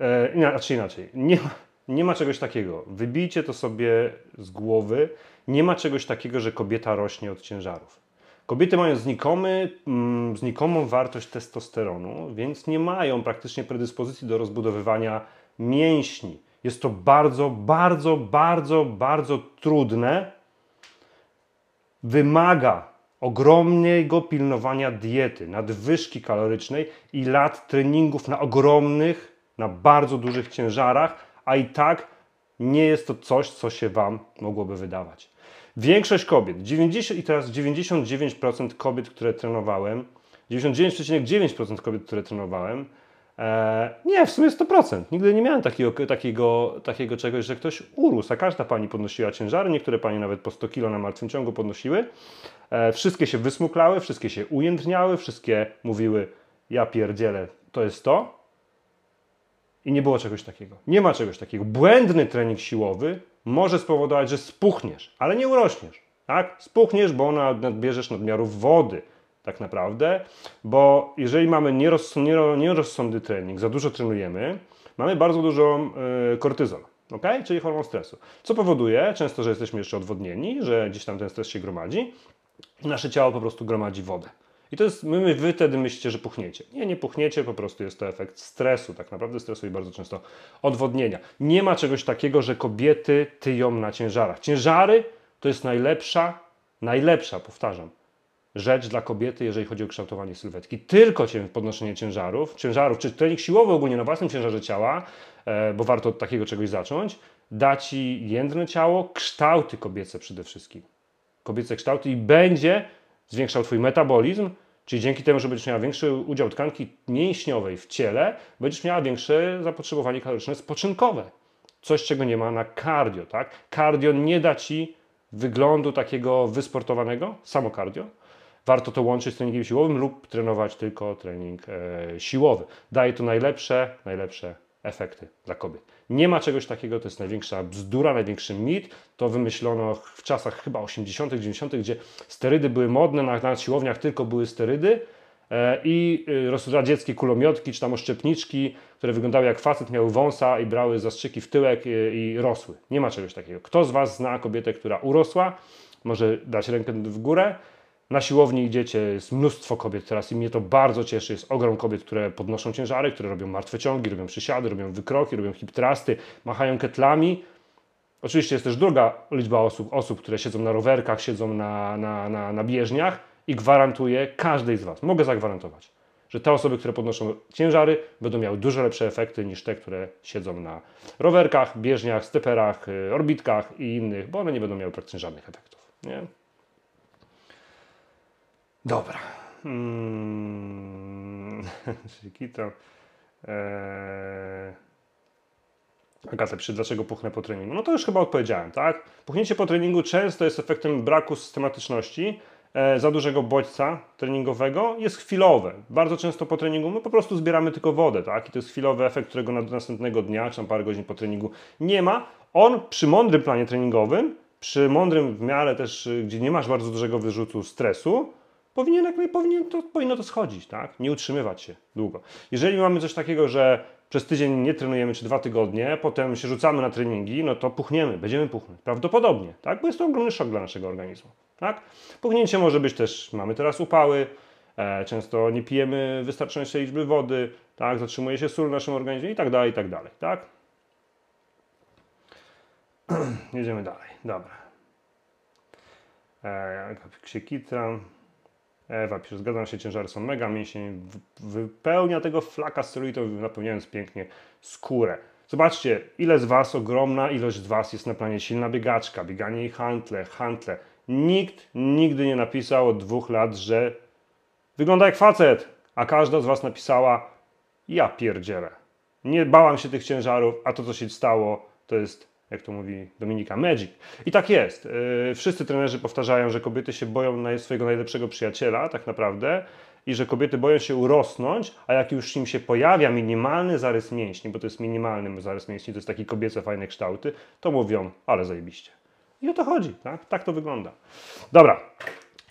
E, inaczej, inaczej. Nie ma, nie ma czegoś takiego. Wybijcie to sobie z głowy. Nie ma czegoś takiego, że kobieta rośnie od ciężarów. Kobiety mają znikomy, mm, znikomą wartość testosteronu, więc nie mają praktycznie predyspozycji do rozbudowywania mięśni. Jest to bardzo, bardzo, bardzo, bardzo trudne. Wymaga ogromnego pilnowania diety, nadwyżki kalorycznej i lat treningów na ogromnych, na bardzo dużych ciężarach, a i tak nie jest to coś, co się Wam mogłoby wydawać. Większość kobiet, 90 i teraz 99% kobiet, które trenowałem, 99,9% kobiet, które trenowałem, nie, w sumie 100%. Nigdy nie miałem takiego, takiego, takiego czegoś, że ktoś urósł, a każda pani podnosiła ciężary, niektóre pani nawet po 100 kg na martwym ciągu podnosiły. E, wszystkie się wysmuklały, wszystkie się ujędrniały, wszystkie mówiły, ja pierdzielę, to jest to. I nie było czegoś takiego. Nie ma czegoś takiego. Błędny trening siłowy może spowodować, że spuchniesz, ale nie urośniesz. Tak? Spuchniesz, bo nadbierzesz nadmiarów wody tak naprawdę, bo jeżeli mamy nierozsądny trening, za dużo trenujemy, mamy bardzo dużo y, kortyzol, okay? czyli hormon stresu, co powoduje często, że jesteśmy jeszcze odwodnieni, że gdzieś tam ten stres się gromadzi nasze ciało po prostu gromadzi wodę. I to jest, my, wy wtedy myślicie, że puchniecie. Nie, nie puchniecie, po prostu jest to efekt stresu, tak naprawdę stresu i bardzo często odwodnienia. Nie ma czegoś takiego, że kobiety tyją na ciężarach. Ciężary to jest najlepsza, najlepsza, powtarzam, rzecz dla kobiety, jeżeli chodzi o kształtowanie sylwetki. Tylko podnoszenie ciężarów, ciężarów, czy trening siłowy ogólnie na własnym ciężarze ciała, e, bo warto od takiego czegoś zacząć, da Ci jędrne ciało, kształty kobiece przede wszystkim. Kobiece kształty i będzie zwiększał Twój metabolizm, czyli dzięki temu, że będziesz miała większy udział tkanki mięśniowej w ciele, będziesz miała większe zapotrzebowanie kaloryczne spoczynkowe. Coś, czego nie ma na cardio, tak? Cardio nie da Ci wyglądu takiego wysportowanego, samo cardio, warto to łączyć z treningiem siłowym lub trenować tylko trening e, siłowy. Daje to najlepsze, najlepsze efekty dla kobiet. Nie ma czegoś takiego, to jest największa bzdura, największy mit. To wymyślono w czasach chyba 80., 90., gdzie sterydy były modne, na, na siłowniach tylko były sterydy e, i y, radzieckie kulomiotki czy tam oszczepniczki, które wyglądały jak facet, miały wąsa i brały zastrzyki w tyłek e, i rosły. Nie ma czegoś takiego. Kto z Was zna kobietę, która urosła? Może dać rękę w górę. Na siłowni idziecie, jest mnóstwo kobiet teraz i mnie to bardzo cieszy. Jest ogrom kobiet, które podnoszą ciężary, które robią martwe ciągi, robią przysiady, robią wykroki, robią hip trusty, machają ketlami. Oczywiście jest też druga liczba osób, osób które siedzą na rowerkach, siedzą na, na, na, na bieżniach i gwarantuję każdej z Was, mogę zagwarantować, że te osoby, które podnoszą ciężary, będą miały dużo lepsze efekty niż te, które siedzą na rowerkach, bieżniach, steperach, y, orbitkach i innych, bo one nie będą miały praktycznie żadnych efektów. Nie? Dobra. Hmm. Eee... Agata pisze, dlaczego puchnę po treningu? No to już chyba odpowiedziałem, tak? Puchnięcie po treningu często jest efektem braku systematyczności, e, za dużego bodźca treningowego, jest chwilowe. Bardzo często po treningu my po prostu zbieramy tylko wodę, tak? I to jest chwilowy efekt, którego na następnego dnia, czy tam parę godzin po treningu nie ma. On przy mądrym planie treningowym, przy mądrym w miarę też, gdzie nie masz bardzo dużego wyrzutu stresu, powinien, powinien to, powinno to schodzić, tak? Nie utrzymywać się długo. Jeżeli mamy coś takiego, że przez tydzień nie trenujemy, czy dwa tygodnie, potem się rzucamy na treningi, no to puchniemy, będziemy puchnąć. Prawdopodobnie, tak? Bo jest to ogromny szok dla naszego organizmu, tak? Puchnięcie może być też, mamy teraz upały, e, często nie pijemy wystarczającej liczby wody, tak? Zatrzymuje się sól w naszym organizmie i tak dalej, i tak dalej, tak? Jedziemy dalej, dobra. E. Ewa pisze, zgadzam się, ciężary są mega, mięsień wypełnia tego flaka steroidów, napełniając pięknie skórę. Zobaczcie, ile z Was, ogromna ilość z Was jest na planie silna biegaczka, bieganie i hantle, hantle. Nikt nigdy nie napisał od dwóch lat, że wygląda jak facet, a każda z Was napisała, ja pierdzielę. Nie bałam się tych ciężarów, a to co się stało, to jest jak to mówi Dominika, magic. I tak jest. Y, wszyscy trenerzy powtarzają, że kobiety się boją swojego najlepszego przyjaciela, tak naprawdę, i że kobiety boją się urosnąć, a jak już im się pojawia minimalny zarys mięśni, bo to jest minimalny zarys mięśni, to jest takie kobiece fajne kształty, to mówią, ale zajebiście. I o to chodzi, tak? Tak to wygląda. Dobra.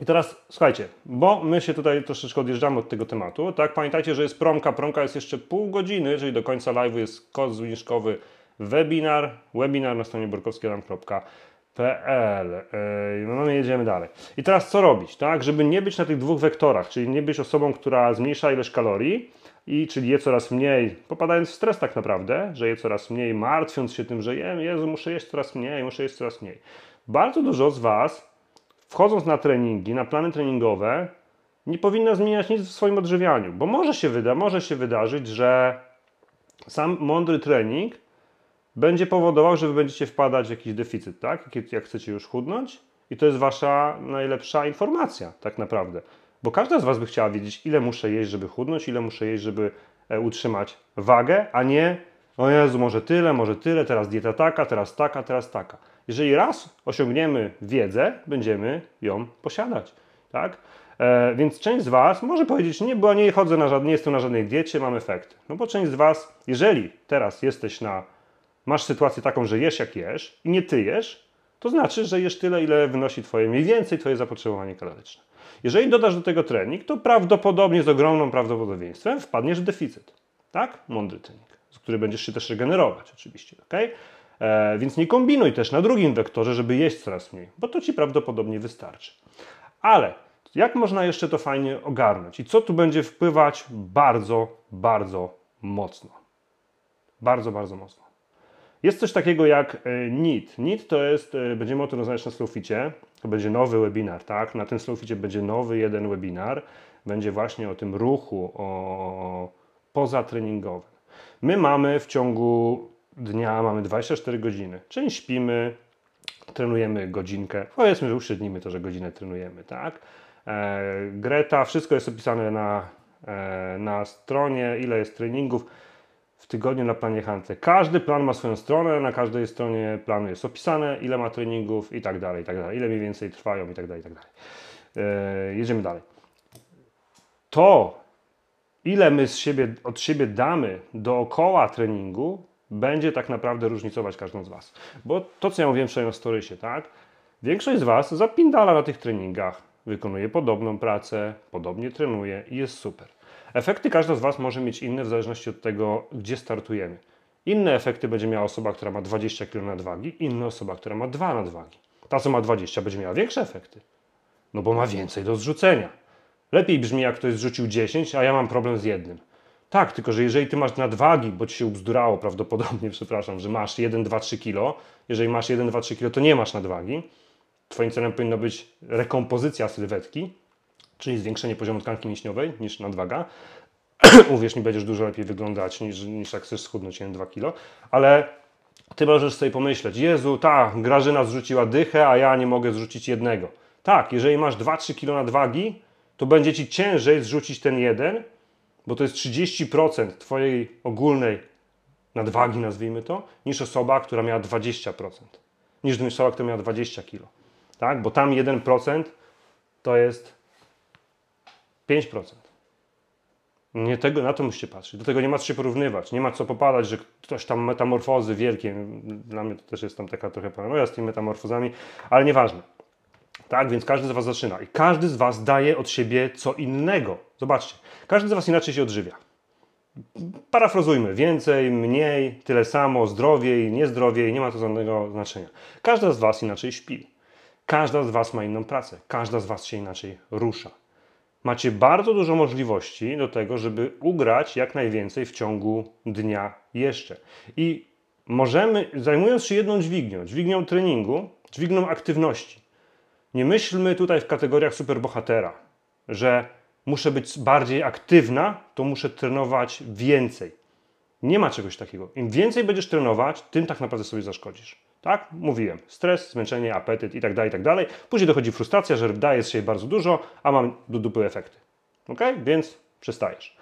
I teraz słuchajcie, bo my się tutaj troszeczkę odjeżdżamy od tego tematu, tak? Pamiętajcie, że jest promka, promka jest jeszcze pół godziny, czyli do końca live'u jest kod zniżkowy webinar, webinar na stronie borkowskiadam.pl. No, no jedziemy dalej. I teraz co robić, tak? Żeby nie być na tych dwóch wektorach, czyli nie być osobą, która zmniejsza ilość kalorii, i czyli je coraz mniej, popadając w stres tak naprawdę, że je coraz mniej, martwiąc się tym, że jem, Jezu, muszę jeść coraz mniej, muszę jeść coraz mniej. Bardzo dużo z Was, wchodząc na treningi, na plany treningowe, nie powinno zmieniać nic w swoim odżywianiu, bo może się wyda, może się wydarzyć, że sam mądry trening będzie powodował, że wy będziecie wpadać w jakiś deficyt, tak? Jak, chcecie już chudnąć. I to jest wasza najlepsza informacja, tak naprawdę. Bo każda z Was by chciała wiedzieć, ile muszę jeść, żeby chudnąć, ile muszę jeść, żeby e, utrzymać wagę, a nie o Jezu, może tyle, może tyle, teraz dieta taka, teraz taka, teraz taka. Jeżeli raz osiągniemy wiedzę, będziemy ją posiadać. Tak? E, więc część z Was może powiedzieć, nie, bo nie chodzę na żadnej, nie jestem na żadnej diecie, mam efekty. No bo część z Was, jeżeli teraz jesteś na, masz sytuację taką, że jesz jak jesz i nie ty jesz, to znaczy, że jesz tyle, ile wynosi Twoje mniej więcej Twoje zapotrzebowanie kaloryczne. Jeżeli dodasz do tego trening, to prawdopodobnie z ogromnym prawdopodobieństwem wpadniesz w deficyt. Tak? Mądry trening, z który będziesz się też regenerować oczywiście. Okay? E, więc nie kombinuj też na drugim wektorze, żeby jeść coraz mniej, bo to Ci prawdopodobnie wystarczy. Ale jak można jeszcze to fajnie ogarnąć? I co tu będzie wpływać bardzo, bardzo mocno? Bardzo, bardzo mocno. Jest coś takiego jak e, NIT. NIT to jest, e, będziemy o tym rozmawiać na Slowficie, to będzie nowy webinar, tak? Na tym Slowficie będzie nowy jeden webinar, będzie właśnie o tym ruchu, o pozatreningowym. My mamy w ciągu dnia, mamy 24 godziny, czyli śpimy, trenujemy godzinkę, powiedzmy, że uśrednimy to, że godzinę trenujemy, tak? E, Greta, wszystko jest opisane na, na stronie, ile jest treningów w tygodniu na planie Hante. Każdy plan ma swoją stronę, na każdej stronie planu jest opisane, ile ma treningów i tak dalej, i tak dalej, ile mniej więcej trwają i tak dalej, i tak dalej. Yy, jedziemy dalej. To, ile my z siebie, od siebie damy dookoła treningu, będzie tak naprawdę różnicować każdą z Was. Bo to, co ja mówiłem wczoraj o storysie, tak? Większość z Was zapindala na tych treningach, wykonuje podobną pracę, podobnie trenuje i jest super. Efekty każda z Was może mieć inne w zależności od tego, gdzie startujemy. Inne efekty będzie miała osoba, która ma 20 kg nadwagi, inna osoba, która ma 2 nadwagi. Ta, co ma 20, będzie miała większe efekty, no bo ma więcej do zrzucenia. Lepiej brzmi, jak ktoś zrzucił 10, a ja mam problem z jednym. Tak, tylko że jeżeli ty masz nadwagi, bo ci się ubzdurało prawdopodobnie, przepraszam, że masz 1, 2, 3 kg, jeżeli masz 1, 2, 3 kg, to nie masz nadwagi. Twoim celem powinna być rekompozycja sylwetki, czyli zwiększenie poziomu tkanki mięśniowej niż nadwaga. Uwierz mi, będziesz dużo lepiej wyglądać niż, niż jak chcesz schudnąć 1-2 kilo, ale ty możesz sobie pomyśleć, Jezu, ta Grażyna zrzuciła dychę, a ja nie mogę zrzucić jednego. Tak, jeżeli masz 2-3 kilo nadwagi, to będzie ci ciężej zrzucić ten jeden, bo to jest 30% twojej ogólnej nadwagi, nazwijmy to, niż osoba, która miała 20%. Niż osoba, która miała 20 kilo. Tak? Bo tam 1% to jest 5%. Nie tego, na to musicie patrzeć. Do tego nie ma co się porównywać. Nie ma co popadać, że ktoś tam metamorfozy wielkie. Dla mnie to też jest tam taka trochę paranoja z tymi metamorfozami, ale nieważne. Tak, więc każdy z Was zaczyna i każdy z Was daje od siebie co innego. Zobaczcie, każdy z Was inaczej się odżywia. Parafrazujmy, więcej, mniej, tyle samo, zdrowiej, niezdrowiej, nie ma to żadnego znaczenia. Każda z Was inaczej śpi. Każda z Was ma inną pracę. Każda z Was się inaczej rusza macie bardzo dużo możliwości do tego, żeby ugrać jak najwięcej w ciągu dnia jeszcze. I możemy, zajmując się jedną dźwignią, dźwignią treningu, dźwignią aktywności, nie myślmy tutaj w kategoriach superbohatera, że muszę być bardziej aktywna, to muszę trenować więcej. Nie ma czegoś takiego. Im więcej będziesz trenować, tym tak naprawdę sobie zaszkodzisz. Tak? Mówiłem. Stres, zmęczenie, apetyt i tak dalej, i tak dalej. Później dochodzi frustracja, że daje się bardzo dużo, a mam do dupy efekty. Ok? Więc przestajesz.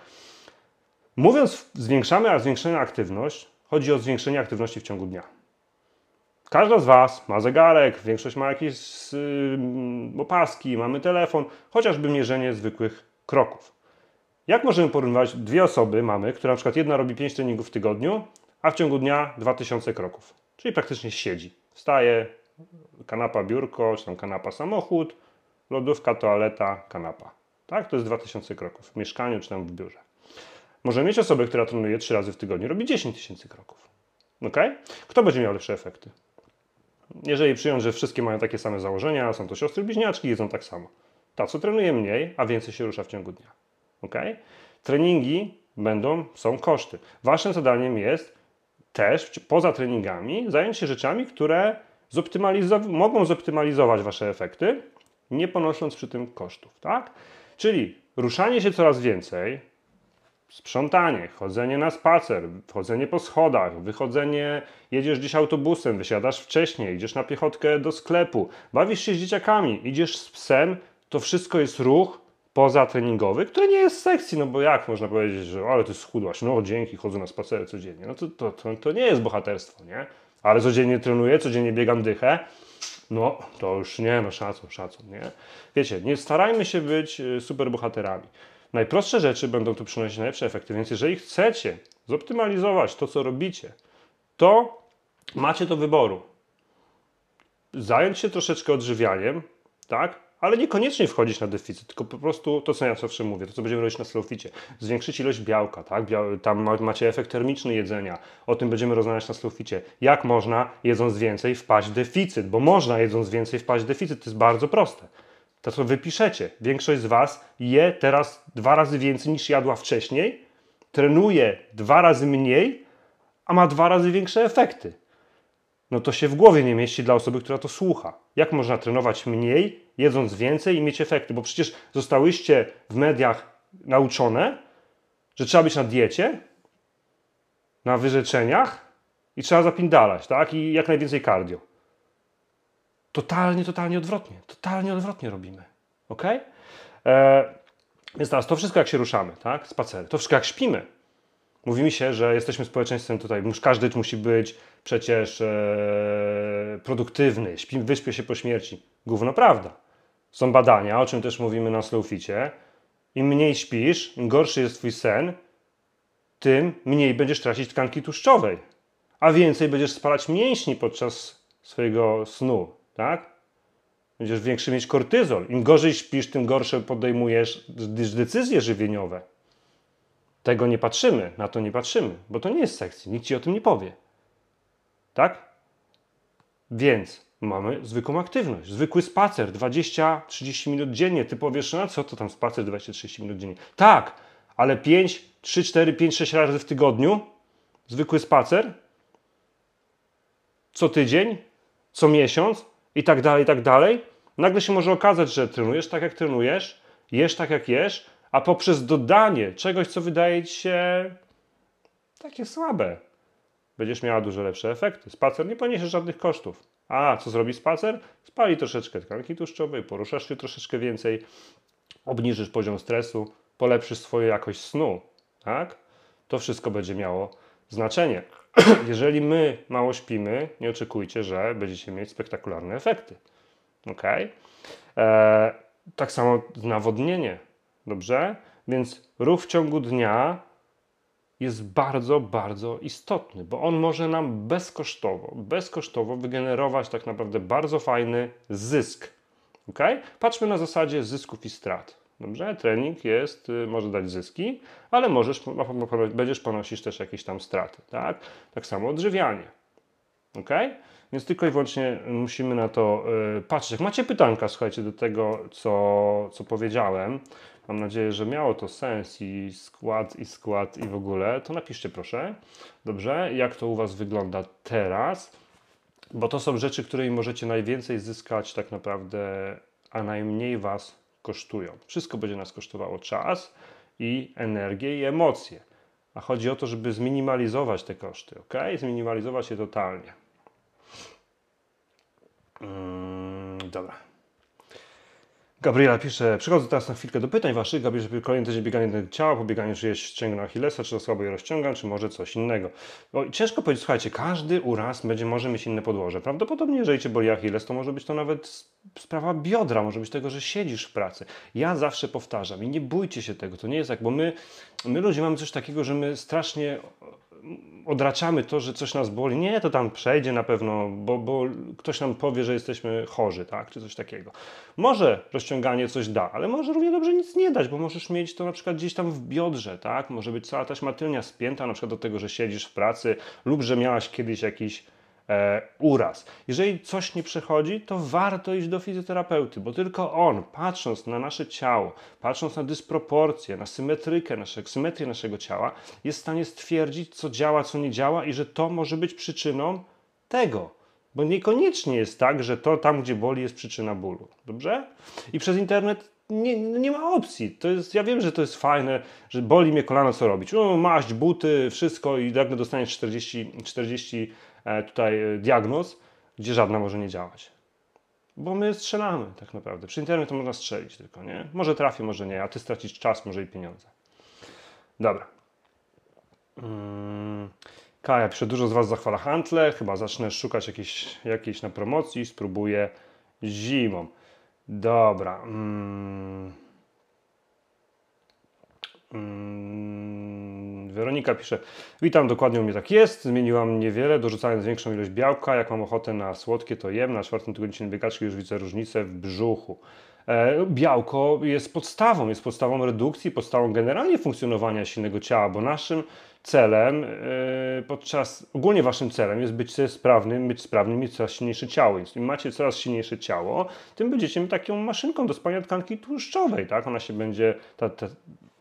Mówiąc zwiększamy, a zwiększamy aktywność, chodzi o zwiększenie aktywności w ciągu dnia. Każda z Was ma zegarek, większość ma jakieś yy, opaski, mamy telefon, chociażby mierzenie zwykłych kroków. Jak możemy porównywać dwie osoby mamy, które na przykład jedna robi 5 treningów w tygodniu, a w ciągu dnia 2000 kroków? Czyli praktycznie siedzi. Wstaje, kanapa biurko, czy tam kanapa samochód, lodówka, toaleta, kanapa. Tak? To jest 2000 kroków w mieszkaniu czy tam w biurze. Może mieć osobę, która trenuje 3 razy w tygodniu, robi 10 tysięcy kroków. Ok? Kto będzie miał lepsze efekty? Jeżeli przyjąć, że wszystkie mają takie same założenia, są to siostry bliźniaczki, jedzą tak samo. Ta, co trenuje mniej, a więcej się rusza w ciągu dnia. Ok? Treningi będą, są koszty. Waszym zadaniem jest też poza treningami zająć się rzeczami, które mogą zoptymalizować Wasze efekty, nie ponosząc przy tym kosztów. Tak? Czyli ruszanie się coraz więcej, sprzątanie, chodzenie na spacer, chodzenie po schodach, wychodzenie, jedziesz gdzieś autobusem, wysiadasz wcześniej, idziesz na piechotkę do sklepu, bawisz się z dzieciakami, idziesz z psem, to wszystko jest ruch pozatreningowych, które nie jest sekcji, no bo jak można powiedzieć, że ale ty schudłaś, no dzięki, chodzę na spacery codziennie. No to, to, to, to nie jest bohaterstwo, nie? Ale codziennie trenuję, codziennie biegam dychę, no to już nie, no szacun, szacun, nie? Wiecie, nie starajmy się być y, superbohaterami. Najprostsze rzeczy będą tu przynosić najlepsze efekty, więc jeżeli chcecie zoptymalizować to, co robicie, to macie do wyboru. Zająć się troszeczkę odżywianiem, tak? Ale niekoniecznie wchodzić na deficyt, tylko po prostu to, co ja zawsze mówię, to, co będziemy robić na slowficie. Zwiększyć ilość białka, tak? Tam macie efekt termiczny jedzenia. O tym będziemy rozmawiać na slowficie. Jak można, jedząc więcej, wpaść w deficyt? Bo można, jedząc więcej, wpaść w deficyt. To jest bardzo proste. To, co wypiszecie. Większość z Was je teraz dwa razy więcej niż jadła wcześniej, trenuje dwa razy mniej, a ma dwa razy większe efekty. No to się w głowie nie mieści dla osoby, która to słucha. Jak można trenować mniej, jedząc więcej i mieć efekty? Bo przecież zostałyście w mediach nauczone, że trzeba być na diecie, na wyrzeczeniach i trzeba zapindalać, tak? I jak najwięcej cardio. Totalnie, totalnie odwrotnie. Totalnie odwrotnie robimy. Ok? E, więc teraz to wszystko jak się ruszamy, tak? Spacery. To wszystko jak śpimy. Mówi mi się, że jesteśmy społeczeństwem tutaj, każdy musi być przecież e, produktywny, śpi, wyśpię się po śmierci. Gówno prawda. Są badania, o czym też mówimy na Slowficie. Im mniej śpisz, im gorszy jest twój sen, tym mniej będziesz tracić tkanki tłuszczowej, a więcej będziesz spalać mięśni podczas swojego snu, tak? Będziesz większy mieć kortyzol. Im gorzej śpisz, tym gorsze podejmujesz decyzje żywieniowe. Tego nie patrzymy, na to nie patrzymy, bo to nie jest sekcji, nikt ci o tym nie powie. Tak? Więc mamy zwykłą aktywność, zwykły spacer 20-30 minut dziennie. Ty powiesz, no co to tam spacer 20-30 minut dziennie? Tak, ale 5, 3, 4, 5, 6 razy w tygodniu zwykły spacer co tydzień, co miesiąc i tak dalej, i tak dalej. Nagle się może okazać, że trenujesz tak jak trenujesz, jesz tak jak jesz, a poprzez dodanie czegoś, co wydaje ci się takie słabe, będziesz miała dużo lepsze efekty. Spacer nie poniesie żadnych kosztów. A co zrobi spacer? Spali troszeczkę tkanki tłuszczowej, poruszasz się troszeczkę więcej, obniżysz poziom stresu, polepszysz swoją jakość snu. Tak? To wszystko będzie miało znaczenie. Jeżeli my mało śpimy, nie oczekujcie, że będziecie mieć spektakularne efekty. Ok? Eee, tak samo nawodnienie. Dobrze? Więc ruch w ciągu dnia jest bardzo, bardzo istotny, bo on może nam bezkosztowo, bezkosztowo wygenerować tak naprawdę bardzo fajny zysk. Ok? Patrzmy na zasadzie zysków i strat. Dobrze? Trening jest, y, może dać zyski, ale możesz, będziesz ponosić też jakieś tam straty. Tak? tak samo odżywianie. Ok? Więc tylko i wyłącznie musimy na to y, patrzeć. Jak macie pytanka, słuchajcie, do tego, co, co powiedziałem, mam nadzieję, że miało to sens i skład, i skład, i w ogóle, to napiszcie proszę, dobrze, jak to u Was wygląda teraz, bo to są rzeczy, którymi możecie najwięcej zyskać tak naprawdę, a najmniej Was kosztują. Wszystko będzie nas kosztowało czas i energię i emocje. A chodzi o to, żeby zminimalizować te koszty, ok? Zminimalizować je totalnie. Mm, dobra. Gabriela pisze, przechodzę teraz na chwilkę do pytań waszych. Gabriela, kolejny tydzień bieganie ciała, pobieganie, czy jest ścięgno Achillesa, czy to słabo je rozciągam, czy może coś innego. Bo ciężko powiedzieć, słuchajcie, każdy uraz będzie, może mieć inne podłoże. Prawdopodobnie, jeżeli cię boli Achilles, to może być to nawet sprawa biodra, może być tego, że siedzisz w pracy. Ja zawsze powtarzam i nie bójcie się tego, to nie jest tak, bo my, my ludzie mamy coś takiego, że my strasznie odraczamy to, że coś nas boli. Nie, to tam przejdzie na pewno, bo, bo ktoś nam powie, że jesteśmy chorzy, tak, czy coś takiego. Może rozciąganie coś da, ale może równie dobrze nic nie dać, bo możesz mieć to na przykład gdzieś tam w biodrze, tak, może być cała taśma tylnia spięta na przykład do tego, że siedzisz w pracy lub że miałaś kiedyś jakiś uraz. Jeżeli coś nie przechodzi, to warto iść do fizjoterapeuty, bo tylko on, patrząc na nasze ciało, patrząc na dysproporcje, na symetrykę, nasze, symetrię naszego ciała, jest w stanie stwierdzić, co działa, co nie działa i że to może być przyczyną tego. Bo niekoniecznie jest tak, że to tam, gdzie boli, jest przyczyna bólu. Dobrze? I przez internet nie, nie ma opcji. To jest, ja wiem, że to jest fajne, że boli mnie kolano, co robić. No, maść, buty, wszystko i nagle dostaniesz 40, 40 E, tutaj e, diagnoz, gdzie żadna może nie działać. Bo my strzelamy tak naprawdę. Przy internet to można strzelić tylko, nie? Może trafi, może nie, a ty stracisz czas, może i pieniądze. Dobra. Hmm. Kaja pisze, dużo z Was zachwala hantle, chyba zacznę szukać jakiejś, jakiejś na promocji, spróbuję zimą. Dobra. Mm. Mm. Weronika pisze, witam, dokładnie u mnie tak jest, zmieniłam niewiele, dorzucając większą ilość białka, jak mam ochotę na słodkie to jem, na czwartym tygodniu biegaczki już widzę różnicę w brzuchu. E, białko jest podstawą, jest podstawą redukcji, podstawą generalnie funkcjonowania silnego ciała, bo naszym celem e, podczas, ogólnie waszym celem jest być sprawnym, być sprawnym, mieć coraz silniejsze ciało. Więc im macie coraz silniejsze ciało, tym będziecie taką maszynką do spania tkanki tłuszczowej, tak? Ona się będzie, ta, ta,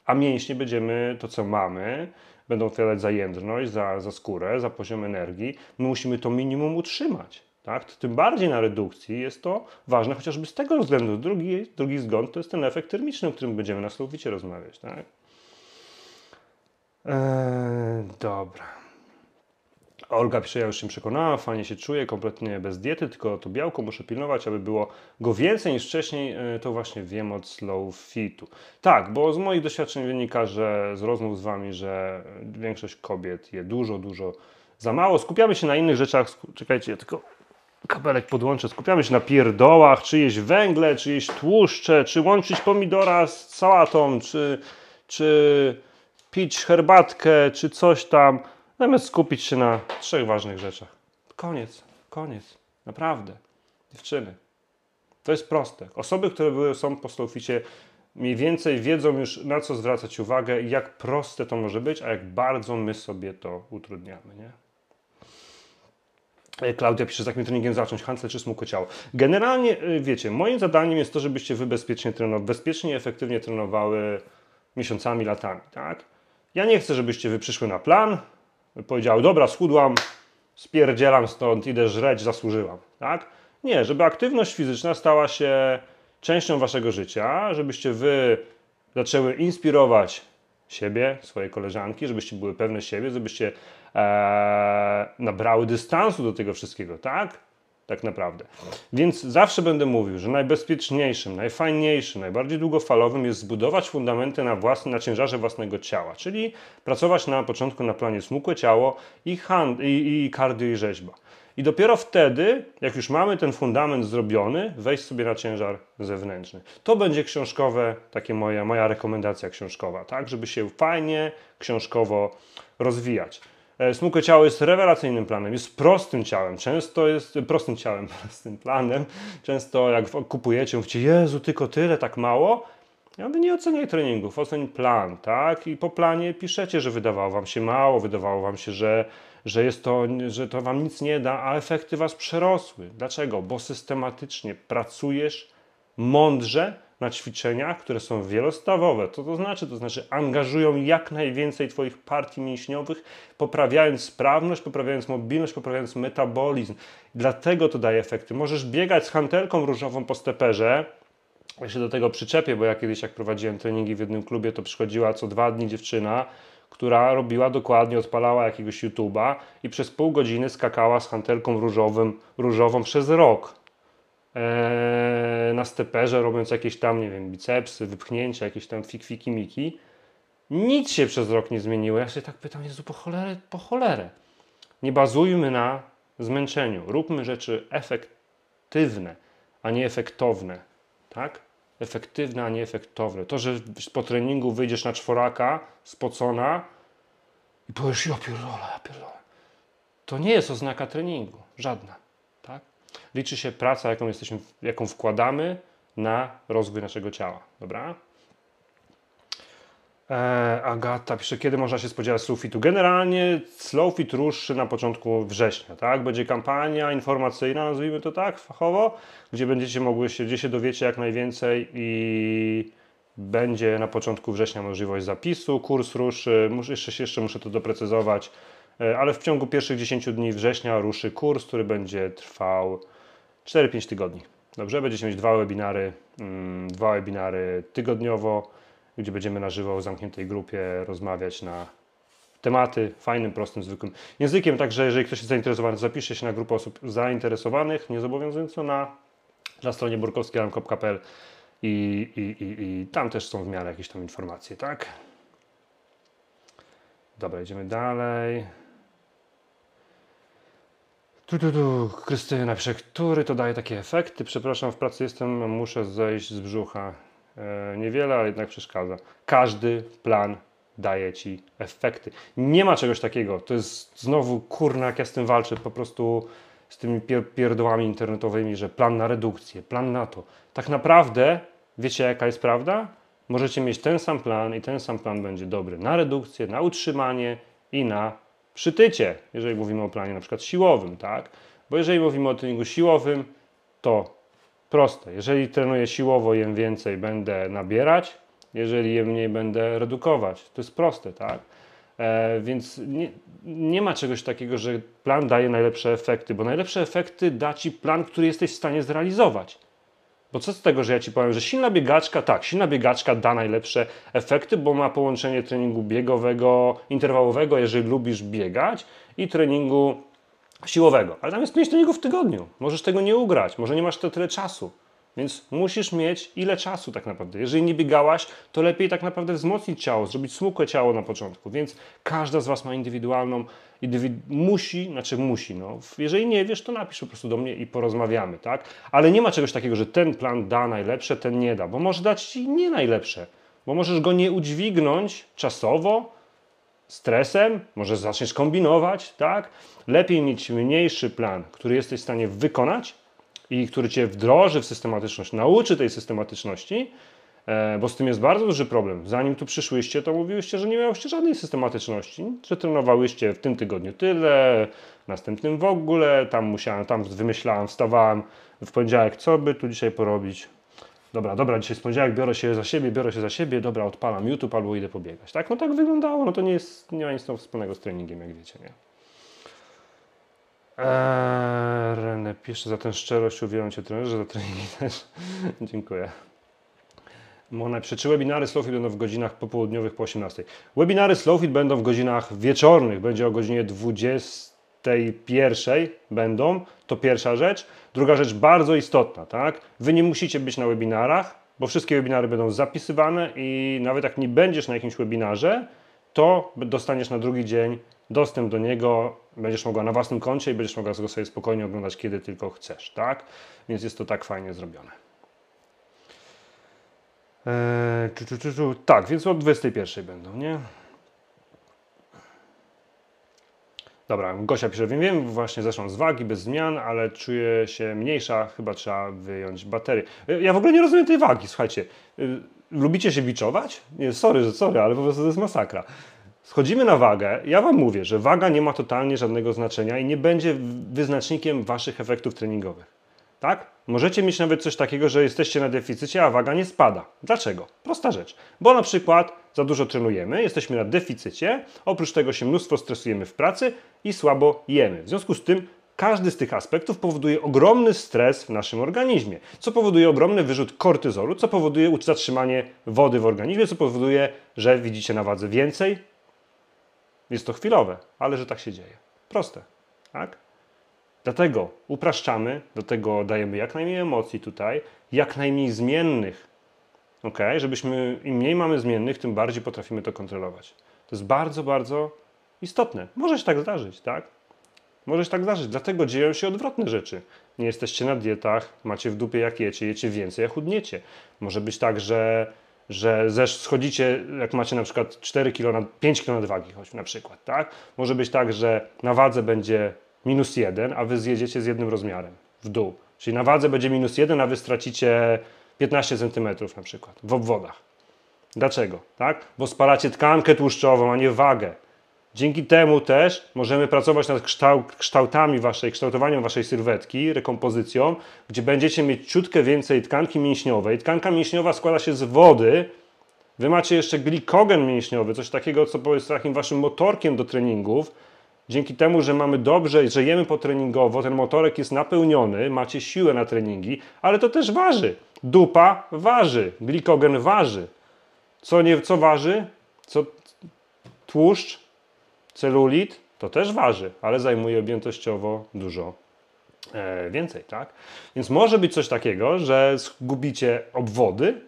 a mięśnie będziemy, to co mamy, będą odpowiadać za jędrność, za, za skórę, za poziom energii. My musimy to minimum utrzymać. Tak? Tym bardziej na redukcji jest to ważne, chociażby z tego względu. Drugi, drugi wzgląd to jest ten efekt termiczny, o którym będziemy na rozmawiać. Tak? Eee, dobra. Olga pisze, ja już się przekonałam, fajnie się czuję, kompletnie bez diety, tylko to białko muszę pilnować, aby było go więcej niż wcześniej, eee, to właśnie wiem od Slow Fitu. Tak, bo z moich doświadczeń wynika, że z rozmów z Wami, że większość kobiet je dużo, dużo za mało. Skupiamy się na innych rzeczach, czekajcie, ja tylko kabelek podłączę, skupiamy się na pierdołach, czy jeść węgle, czy jeść tłuszcze, czy łączyć pomidora z sałatą, czy, czy pić herbatkę, czy coś tam, zamiast skupić się na trzech ważnych rzeczach. Koniec, koniec, naprawdę. Dziewczyny, to jest proste. Osoby, które były, są po slowficie, mniej więcej wiedzą już na co zwracać uwagę i jak proste to może być, a jak bardzo my sobie to utrudniamy, nie? E, Klaudia pisze, z jakim treningiem zacząć, handle czy ciało. Generalnie, e, wiecie, moim zadaniem jest to, żebyście wy bezpiecznie bezpiecznie i efektywnie trenowały miesiącami, latami, tak? Ja nie chcę, żebyście wy przyszły na plan, powiedziały, dobra, schudłam, spierdzielam stąd, idę żreć, zasłużyłam, tak? Nie, żeby aktywność fizyczna stała się częścią waszego życia, żebyście wy zaczęły inspirować siebie, swoje koleżanki, żebyście były pewne siebie, żebyście e, nabrały dystansu do tego wszystkiego, tak? Tak naprawdę. Więc zawsze będę mówił, że najbezpieczniejszym, najfajniejszym, najbardziej długofalowym jest zbudować fundamenty na, własnym, na ciężarze własnego ciała, czyli pracować na początku na planie smukłe ciało i, hand, i, i cardio i rzeźba. I dopiero wtedy, jak już mamy ten fundament zrobiony, wejść sobie na ciężar zewnętrzny. To będzie książkowe, takie moja, moja rekomendacja książkowa, tak, żeby się fajnie książkowo rozwijać. E, smukłe ciało jest rewelacyjnym planem, jest prostym ciałem, często jest prostym ciałem, prostym planem. Często jak kupujecie, mówicie, Jezu, tylko tyle, tak mało. Ja mówię, nie oceniaj treningów, oceń plan, tak? I po planie piszecie, że wydawało wam się mało, wydawało wam się, że, że, jest to, że to wam nic nie da, a efekty was przerosły. Dlaczego? Bo systematycznie pracujesz mądrze, na ćwiczeniach, które są wielostawowe. Co to znaczy? To znaczy angażują jak najwięcej Twoich partii mięśniowych, poprawiając sprawność, poprawiając mobilność, poprawiając metabolizm. Dlatego to daje efekty. Możesz biegać z hantelką różową po steperze, ja się do tego przyczepię, bo ja kiedyś jak prowadziłem treningi w jednym klubie, to przychodziła co dwa dni dziewczyna, która robiła dokładnie, odpalała jakiegoś YouTube'a i przez pół godziny skakała z hantelką różowym, różową przez rok. Eee, na steperze, robiąc jakieś tam, nie wiem, bicepsy, wypchnięcia, jakieś tam fikwiki miki. Nic się przez rok nie zmieniło. Ja się tak pytam, Jezu, po cholerę, po cholerę. Nie bazujmy na zmęczeniu. Róbmy rzeczy efektywne, a nie efektowne. Tak? Efektywne, a nie efektowne. To, że po treningu wyjdziesz na czworaka, spocona i powiesz, ja pierdolę, ja pierdolę. To nie jest oznaka treningu. Żadna. Liczy się praca, jaką, jesteśmy, jaką wkładamy na rozwój naszego ciała. Dobra? E, Agata pisze, kiedy można się spodziewać Slowfitu? Generalnie Slowfit ruszy na początku września, tak? Będzie kampania informacyjna, nazwijmy to tak, fachowo, gdzie będziecie mogły się, gdzie się dowiecie jak najwięcej i będzie na początku września możliwość zapisu, kurs ruszy, muszę, jeszcze, jeszcze muszę to doprecyzować, e, ale w ciągu pierwszych 10 dni września ruszy kurs, który będzie trwał 4-5 tygodni. Dobrze, będziecie mieć dwa webinary, mm, dwa webinary tygodniowo, gdzie będziemy na żywo w zamkniętej grupie rozmawiać na tematy fajnym, prostym, zwykłym językiem. Także jeżeli ktoś jest zainteresowany, zapiszcie się na grupę osób zainteresowanych, nie zobowiązująco na na stronie burkowskialarm.pl i, i, i, i tam też są w miarę jakieś tam informacje, tak? Dobra, idziemy dalej. Tu, tu, tu. Krystyna który to daje takie efekty? Przepraszam, w pracy jestem, muszę zejść z brzucha. E, niewiele, ale jednak przeszkadza. Każdy plan daje ci efekty. Nie ma czegoś takiego. To jest znowu kurna, jak ja z tym walczę, po prostu z tymi pier pierdołami internetowymi, że plan na redukcję, plan na to. Tak naprawdę, wiecie jaka jest prawda? Możecie mieć ten sam plan i ten sam plan będzie dobry na redukcję, na utrzymanie i na przytycie, jeżeli mówimy o planie na przykład siłowym, tak? Bo jeżeli mówimy o treningu siłowym, to proste. Jeżeli trenuję siłowo, jem więcej, będę nabierać, jeżeli jem mniej, będę redukować. To jest proste, tak? E, więc nie, nie ma czegoś takiego, że plan daje najlepsze efekty, bo najlepsze efekty da ci plan, który jesteś w stanie zrealizować. Bo co z tego, że ja ci powiem, że silna biegaczka, tak, silna biegaczka da najlepsze efekty, bo ma połączenie treningu biegowego, interwałowego, jeżeli lubisz biegać, i treningu siłowego. Ale tam jest pięć treningów w tygodniu. Możesz tego nie ugrać, może nie masz tyle czasu. Więc musisz mieć ile czasu tak naprawdę. Jeżeli nie biegałaś, to lepiej tak naprawdę wzmocnić ciało, zrobić smukłe ciało na początku. Więc każda z Was ma indywidualną, indywid musi, znaczy musi, no. Jeżeli nie wiesz, to napisz po prostu do mnie i porozmawiamy, tak? Ale nie ma czegoś takiego, że ten plan da najlepsze, ten nie da, bo może dać Ci nie najlepsze, bo możesz go nie udźwignąć czasowo, stresem, może zaczniesz kombinować, tak? Lepiej mieć mniejszy plan, który jesteś w stanie wykonać, i który cię wdroży w systematyczność, nauczy tej systematyczności, bo z tym jest bardzo duży problem. Zanim tu przyszłyście, to mówiłyście, że nie miałyście żadnej systematyczności, że trenowałyście w tym tygodniu tyle, następnym w ogóle, tam musiałem, tam wymyślałem, wstawałem w poniedziałek, co by tu dzisiaj porobić. Dobra, dobra, dzisiaj jest poniedziałek, biorę się za siebie, biorę się za siebie, dobra, odpalam YouTube albo idę pobiegać. Tak, no tak wyglądało, no to nie jest, nie ma nic wspólnego z treningiem, jak wiecie, nie? Eee, René pisze za tę szczerość, uwielbiam Cię trenerze, za treningi też. Dziękuję. Mona czy webinary Slowfit będą w godzinach popołudniowych po 18. Webinary Slowfit będą w godzinach wieczornych, będzie o godzinie 21 będą, to pierwsza rzecz. Druga rzecz bardzo istotna, tak? Wy nie musicie być na webinarach, bo wszystkie webinary będą zapisywane i nawet jak nie będziesz na jakimś webinarze, to dostaniesz na drugi dzień dostęp do niego będziesz mogła na własnym koncie i będziesz mogła go sobie spokojnie oglądać, kiedy tylko chcesz, tak? Więc jest to tak fajnie zrobione. Eee, czu, czu, czu, tak, więc od 21 będą, nie? Dobra, Gosia pisze, wiem, wiem, właśnie zeszłam z wagi bez zmian, ale czuję się mniejsza, chyba trzeba wyjąć baterię. Ja w ogóle nie rozumiem tej wagi, słuchajcie. Y, lubicie się biczować? Nie, sorry, sorry, ale po prostu to jest masakra. Schodzimy na wagę. Ja Wam mówię, że waga nie ma totalnie żadnego znaczenia i nie będzie wyznacznikiem Waszych efektów treningowych. Tak? Możecie mieć nawet coś takiego, że jesteście na deficycie, a waga nie spada. Dlaczego? Prosta rzecz. Bo na przykład za dużo trenujemy, jesteśmy na deficycie, oprócz tego się mnóstwo stresujemy w pracy i słabo jemy. W związku z tym każdy z tych aspektów powoduje ogromny stres w naszym organizmie, co powoduje ogromny wyrzut kortyzolu, co powoduje zatrzymanie wody w organizmie, co powoduje, że widzicie na wadze więcej, jest to chwilowe, ale że tak się dzieje. Proste, tak? Dlatego upraszczamy, dlatego dajemy jak najmniej emocji tutaj, jak najmniej zmiennych. Ok? Żebyśmy im mniej mamy zmiennych, tym bardziej potrafimy to kontrolować. To jest bardzo, bardzo istotne. Może się tak zdarzyć, tak? Może się tak zdarzyć. Dlatego dzieją się odwrotne rzeczy. Nie jesteście na dietach, macie w dupie jak jecie, jecie więcej, a chudniecie. Może być tak, że że zesz schodzicie, jak macie na przykład 4 kg na 5 kg nadwagi, choć na przykład, tak? Może być tak, że na wadze będzie minus 1, a wy zjedziecie z jednym rozmiarem w dół. Czyli na wadze będzie minus 1, a wy stracicie 15 cm na przykład w obwodach. Dlaczego? Tak? Bo spalacie tkankę tłuszczową, a nie wagę. Dzięki temu też możemy pracować nad kształt, kształtami waszej, kształtowaniem waszej sylwetki, rekompozycją, gdzie będziecie mieć ciutkę więcej tkanki mięśniowej. Tkanka mięśniowa składa się z wody. Wy macie jeszcze glikogen mięśniowy, coś takiego, co jest takim waszym motorkiem do treningów. Dzięki temu, że mamy dobrze, że jemy potreningowo, ten motorek jest napełniony, macie siłę na treningi, ale to też waży. Dupa waży, glikogen waży. Co, nie, co waży? Co tłuszcz Celulit to też waży, ale zajmuje objętościowo dużo e, więcej, tak? Więc może być coś takiego, że zgubicie obwody,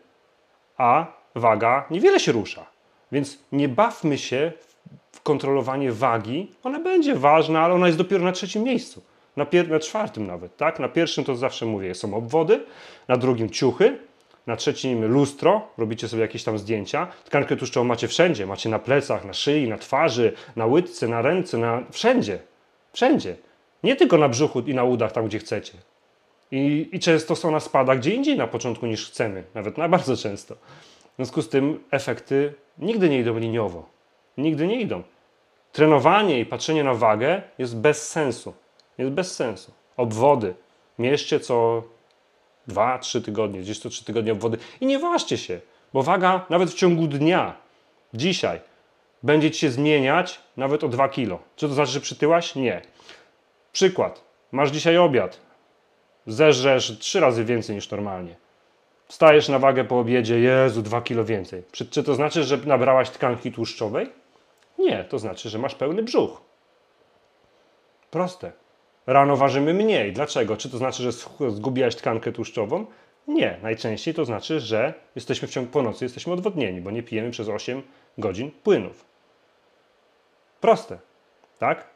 a waga niewiele się rusza. Więc nie bawmy się kontrolowanie wagi. Ona będzie ważna, ale ona jest dopiero na trzecim miejscu. Na, na czwartym nawet, tak? Na pierwszym to zawsze mówię, są obwody, na drugim ciuchy, na trzecim lustro, robicie sobie jakieś tam zdjęcia. Tkankę tłuszczową macie wszędzie, macie na plecach, na szyi, na twarzy, na łydce, na ręce, na wszędzie. Wszędzie. Nie tylko na brzuchu i na udach, tam gdzie chcecie. I, I często są na spada gdzie indziej na początku niż chcemy, nawet na bardzo często. W związku z tym efekty nigdy nie idą liniowo. Nigdy nie idą. Trenowanie i patrzenie na wagę jest bez sensu. Jest bez sensu. Obwody. Mieście co 2-3 tygodnie, gdzieś co 3 tygodnie obwody. I nie ważcie się, bo waga nawet w ciągu dnia, dzisiaj, będzie ci się zmieniać nawet o 2 kilo. Czy to znaczy, że przytyłaś? Nie. Przykład. Masz dzisiaj obiad. Zeżresz 3 razy więcej niż normalnie. Wstajesz na wagę po obiedzie, Jezu, 2 kilo więcej. Czy, czy to znaczy, że nabrałaś tkanki tłuszczowej? Nie, to znaczy, że masz pełny brzuch. Proste. Rano ważymy mniej. Dlaczego? Czy to znaczy, że zgubiłaś tkankę tłuszczową? Nie. Najczęściej to znaczy, że jesteśmy w ciągu po nocy jesteśmy odwodnieni, bo nie pijemy przez 8 godzin płynów. Proste. Tak?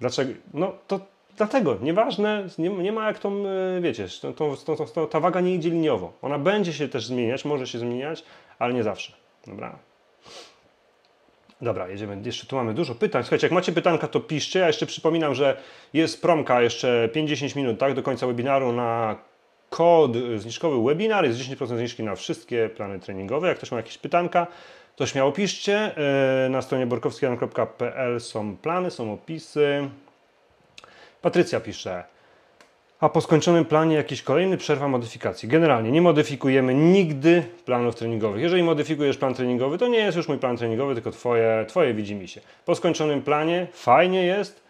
Dlaczego? No to dlatego. Nieważne, nie, nie ma jak tą, e, wiecie, tą, tą, tą, ta waga nie idzie liniowo. Ona będzie się też zmieniać, może się zmieniać, ale nie zawsze. Dobra. Dobra, jedziemy. Jeszcze tu mamy dużo pytań. Słuchajcie, jak macie pytanka, to piszcie. Ja jeszcze przypominam, że jest promka jeszcze 50 minut tak, do końca webinaru na kod zniżkowy webinar. Jest 10% zniżki na wszystkie plany treningowe. Jak ktoś ma jakieś pytanka, to śmiało piszcie. E, na stronie borkowskian.pl są plany, są opisy. Patrycja pisze. A po skończonym planie jakiś kolejny przerwa modyfikacji. Generalnie nie modyfikujemy nigdy planów treningowych. Jeżeli modyfikujesz plan treningowy, to nie jest już mój plan treningowy, tylko twoje, twoje widzi mi się. Po skończonym planie fajnie jest,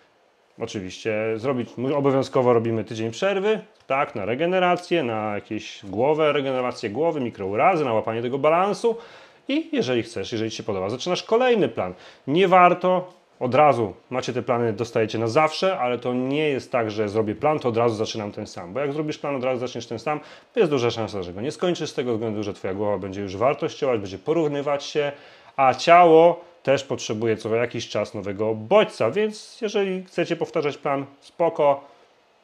oczywiście zrobić, obowiązkowo robimy tydzień przerwy, tak, na regenerację, na jakieś głowę, regenerację głowy, mikrourazy, na łapanie tego balansu i jeżeli chcesz, jeżeli Ci się podoba, zaczynasz kolejny plan. Nie warto od razu macie te plany, dostajecie na zawsze, ale to nie jest tak, że zrobię plan, to od razu zaczynam ten sam. Bo jak zrobisz plan, od razu zaczniesz ten sam, to jest duża szansa, że go nie skończysz z tego względu, że Twoja głowa będzie już wartościować, będzie porównywać się, a ciało też potrzebuje co jakiś czas nowego bodźca, więc jeżeli chcecie powtarzać plan, spoko,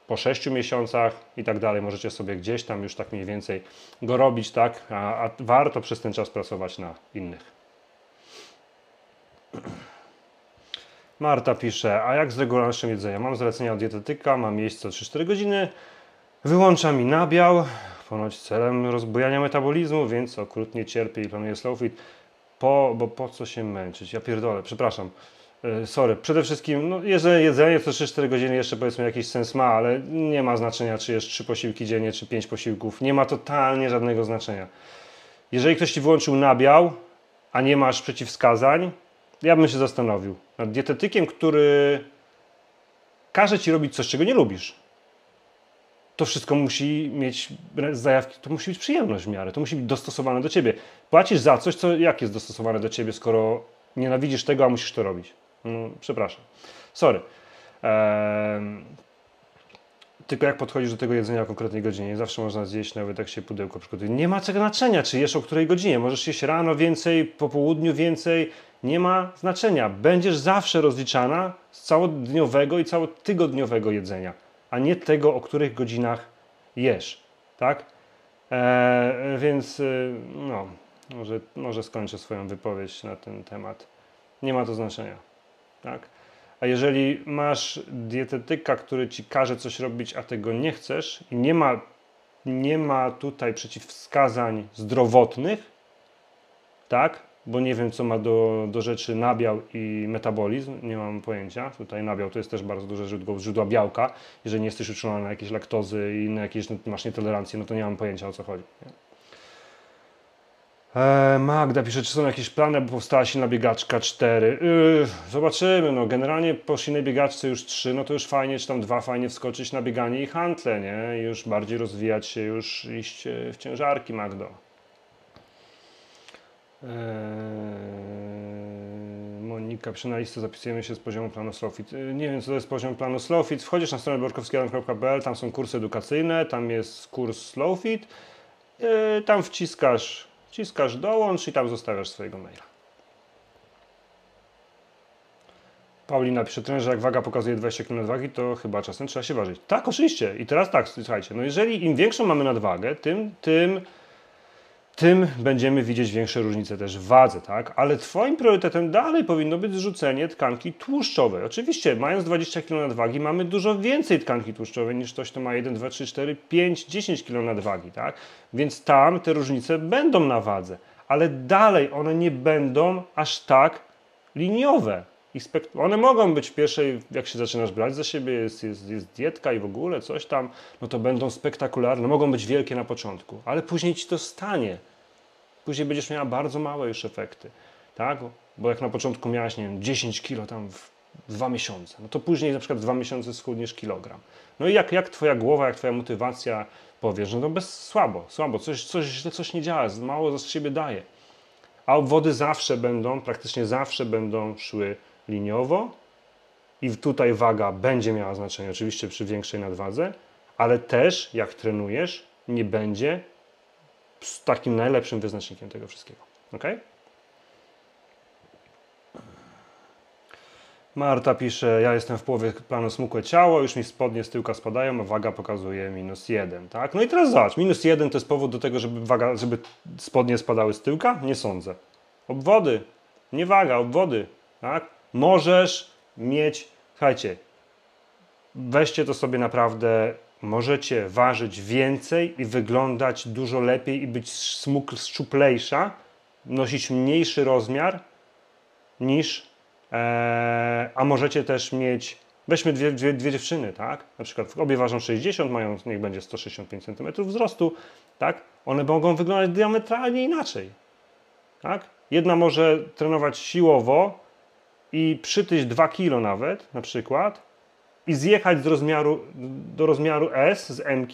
po 6 miesiącach i tak dalej, możecie sobie gdzieś tam już tak mniej więcej go robić, tak, a, a warto przez ten czas pracować na innych. Marta pisze, a jak z regularnością jedzenia? Mam zlecenia od dietetyka, mam jeść co 3-4 godziny, wyłącza mi nabiał, ponoć celem rozbujania metabolizmu, więc okrutnie cierpię i planuję slow fit. Po, bo po co się męczyć? Ja pierdolę, przepraszam. Yy, sorry, przede wszystkim, no, jeżeli jedzenie co 3-4 godziny jeszcze powiedzmy jakiś sens ma, ale nie ma znaczenia, czy jest 3 posiłki dziennie, czy 5 posiłków. Nie ma totalnie żadnego znaczenia. Jeżeli ktoś Ci wyłączył nabiał, a nie masz przeciwwskazań, ja bym się zastanowił nad dietetykiem, który każe ci robić coś, czego nie lubisz. To wszystko musi mieć zajawki, to musi być przyjemność w miarę, to musi być dostosowane do ciebie. Płacisz za coś, co jak jest dostosowane do ciebie, skoro nienawidzisz tego, a musisz to robić. No, przepraszam. Sorry. Eee, tylko jak podchodzisz do tego jedzenia o konkretnej godzinie. Zawsze można zjeść nawet jak się pudełko przygotuje. Nie ma czego znaczenia, czy jesz o której godzinie. Możesz jeść rano więcej, po południu więcej. Nie ma znaczenia. Będziesz zawsze rozliczana z całodniowego i całotygodniowego jedzenia, a nie tego, o których godzinach jesz. Tak? Eee, więc y, no, może, może skończę swoją wypowiedź na ten temat. Nie ma to znaczenia. Tak? A jeżeli masz dietetyka, który ci każe coś robić, a tego nie chcesz i nie ma, nie ma tutaj przeciwwskazań zdrowotnych, tak? Bo nie wiem, co ma do, do rzeczy nabiał i metabolizm, nie mam pojęcia. Tutaj nabiał to jest też bardzo duże źródło, źródła białka. Jeżeli nie jesteś uczulony na jakieś laktozy i na jakieś masz nietolerancję, no to nie mam pojęcia o co chodzi. Nie? E, Magda pisze, czy są jakieś plany, bo powstała silna biegaczka 4. Yy, zobaczymy, no generalnie po silnej biegaczce już 3, no to już fajnie, czy tam dwa fajnie wskoczyć na bieganie i hantle, nie? I już bardziej rozwijać się, już iść e, w ciężarki, Magdo. Eee, Monika, przy na listę zapisujemy się z poziomu planu Slowfit. Y, Nie wiem, co to jest poziom planu Slowfit. Wchodzisz na stronę borkowskiego.pl, tam są kursy edukacyjne, tam jest kurs Slowfit. Yy, tam wciskasz, wciskasz dołącz i tam zostawiasz swojego maila. Paulina pisze, trenerze, jak waga pokazuje 20 kg nadwagi, to chyba czasem trzeba się ważyć. Tak, oczywiście. I teraz tak, słuchajcie, no jeżeli im większą mamy nadwagę, tym, tym, tym będziemy widzieć większe różnice też w wadze, tak? Ale Twoim priorytetem dalej powinno być zrzucenie tkanki tłuszczowej. Oczywiście, mając 20 kg nadwagi, mamy dużo więcej tkanki tłuszczowej niż ktoś, kto ma 1, 2, 3, 4, 5, 10 kg nadwagi, tak? Więc tam te różnice będą na wadze, ale dalej one nie będą aż tak liniowe. One mogą być w pierwszej, jak się zaczynasz brać za siebie, jest, jest, jest dietka i w ogóle coś tam, no to będą spektakularne, mogą być wielkie na początku, ale później ci to stanie. Później będziesz miała bardzo małe już efekty, tak? Bo jak na początku miałaś, nie wiem, 10 kilo tam w dwa miesiące, no to później na przykład dwa miesiące schudniesz kilogram. No i jak, jak twoja głowa, jak twoja motywacja powiesz, no to bez słabo, słabo, coś, coś coś nie działa, mało z siebie daje. A obwody zawsze będą, praktycznie zawsze będą szły liniowo i tutaj waga będzie miała znaczenie, oczywiście przy większej nadwadze, ale też jak trenujesz, nie będzie z takim najlepszym wyznacznikiem tego wszystkiego. Ok? Marta pisze, ja jestem w połowie planu smukłe ciało, już mi spodnie z tyłka spadają, a waga pokazuje minus jeden, tak? No i teraz zobacz, minus jeden to jest powód do tego, żeby, waga, żeby spodnie spadały z tyłka? Nie sądzę. Obwody, nie waga, obwody, tak? Możesz mieć, słuchajcie, weźcie to sobie naprawdę, możecie ważyć więcej i wyglądać dużo lepiej i być smuk, szczuplejsza, nosić mniejszy rozmiar niż, e, a możecie też mieć, weźmy dwie, dwie, dwie dziewczyny, tak, na przykład obie ważą 60, mają, niech będzie 165 cm wzrostu, tak, one mogą wyglądać diametralnie inaczej, tak, jedna może trenować siłowo, i przytyć 2 kg nawet, na przykład, i zjechać z rozmiaru, do rozmiaru S z M,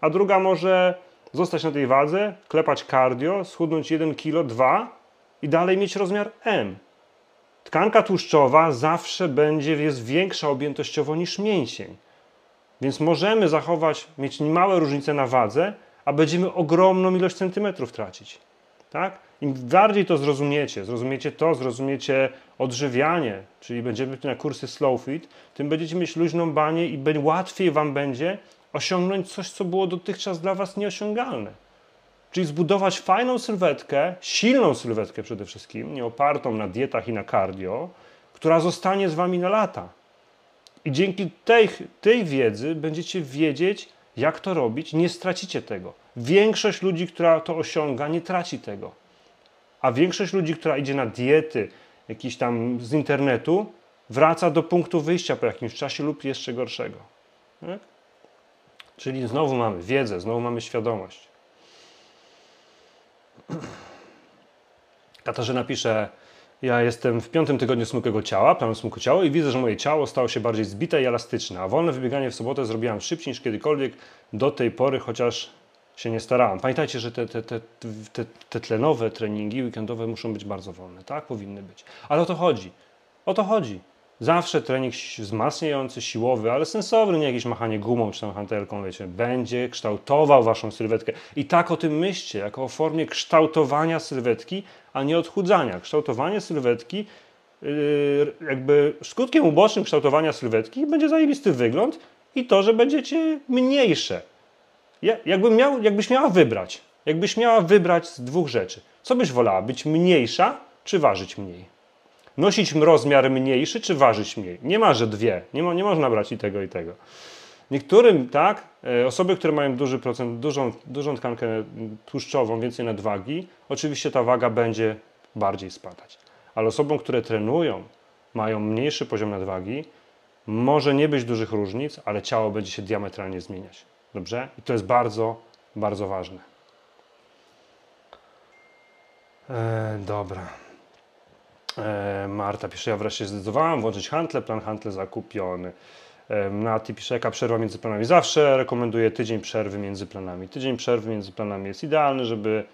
a druga może zostać na tej wadze, klepać cardio, schudnąć 1 kg, 2 i dalej mieć rozmiar M. Tkanka tłuszczowa zawsze będzie, jest większa objętościowo niż mięsień. Więc możemy zachować, mieć małe różnice na wadze, a będziemy ogromną ilość centymetrów tracić. Tak? Im bardziej to zrozumiecie, zrozumiecie to, zrozumiecie odżywianie, czyli będziemy na kursy slow fit, tym będziecie mieć luźną banię i łatwiej Wam będzie osiągnąć coś, co było dotychczas dla Was nieosiągalne. Czyli zbudować fajną sylwetkę, silną sylwetkę przede wszystkim, nie opartą na dietach i na cardio, która zostanie z Wami na lata. I dzięki tej, tej wiedzy będziecie wiedzieć, jak to robić, nie stracicie tego. Większość ludzi, która to osiąga, nie traci tego. A większość ludzi, która idzie na diety, jakiś tam z internetu, wraca do punktu wyjścia po jakimś czasie lub jeszcze gorszego. Tak? Czyli znowu mamy wiedzę, znowu mamy świadomość. Katarzyna pisze, ja jestem w piątym tygodniu smukłego ciała, planu smukłego ciała i widzę, że moje ciało stało się bardziej zbite i elastyczne, a wolne wybieganie w sobotę zrobiłam szybciej niż kiedykolwiek do tej pory, chociaż się nie starałam. Pamiętajcie, że te, te, te, te, te tlenowe treningi weekendowe muszą być bardzo wolne, tak? Powinny być. Ale o to chodzi. O to chodzi. Zawsze trening wzmacniający, siłowy, ale sensowny, nie jakieś machanie gumą czy tam hantelką, wiecie, będzie kształtował waszą sylwetkę. I tak o tym myślcie, jako o formie kształtowania sylwetki, a nie odchudzania. Kształtowanie sylwetki, yy, jakby skutkiem ubocznym kształtowania sylwetki będzie zajebisty wygląd i to, że będziecie mniejsze. Miał, jakbyś miała wybrać, jakbyś miała wybrać z dwóch rzeczy. Co byś wolała, być mniejsza czy ważyć mniej? Nosić rozmiar mniejszy czy ważyć mniej? Nie ma, że dwie. Nie, ma, nie można brać i tego, i tego. Niektórym, tak, e, osoby, które mają duży procent, dużą, dużą tkankę tłuszczową, więcej nadwagi, oczywiście ta waga będzie bardziej spadać. Ale osobom, które trenują, mają mniejszy poziom nadwagi, może nie być dużych różnic, ale ciało będzie się diametralnie zmieniać. Dobrze? I to jest bardzo, bardzo ważne. E, dobra. E, Marta pisze, ja wreszcie zdecydowałam włączyć handle, plan handle zakupiony. E, Nati pisze, jaka przerwa między planami? Zawsze rekomenduję tydzień przerwy między planami. Tydzień przerwy między planami jest idealny, żeby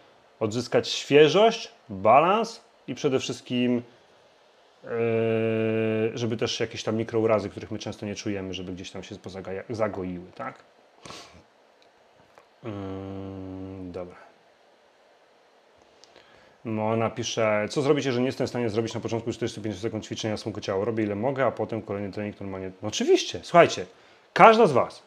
odzyskać świeżość, balans i przede wszystkim żeby też jakieś tam mikrourazy, których my często nie czujemy, żeby gdzieś tam się zagoiły, tak? Mm, dobra. No, ona pisze, co zrobić, jeżeli nie jestem w stanie zrobić na początku 45 sekund ćwiczenia smyku ciało? Robię ile mogę, a potem kolejny trening normalnie. No oczywiście, słuchajcie, każda z Was,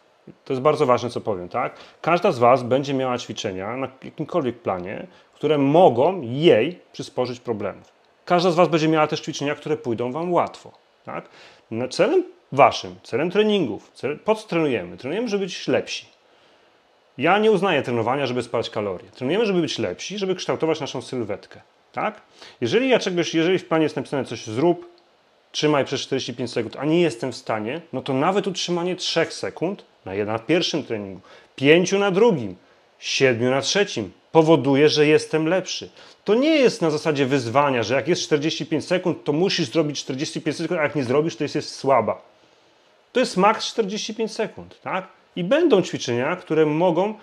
to jest bardzo ważne, co powiem, tak? Każda z Was będzie miała ćwiczenia na jakimkolwiek planie, które mogą jej przysporzyć problemów. Każda z Was będzie miała też ćwiczenia, które pójdą Wam łatwo, tak? No, celem Waszym, celem treningów, cel, po co trenujemy? Trenujemy, żeby być lepsi. Ja nie uznaję trenowania, żeby spalać kalorie. Trenujemy, żeby być lepsi, żeby kształtować naszą sylwetkę. Tak? Jeżeli ja czegoś, jeżeli w planie jest napisane coś zrób, trzymaj przez 45 sekund, a nie jestem w stanie, no to nawet utrzymanie 3 sekund na, na pierwszym treningu, 5 na drugim, 7 na trzecim powoduje, że jestem lepszy. To nie jest na zasadzie wyzwania, że jak jest 45 sekund, to musisz zrobić 45 sekund, a jak nie zrobisz, to jest, jest słaba. To jest maks 45 sekund, tak? I będą ćwiczenia, które mogą,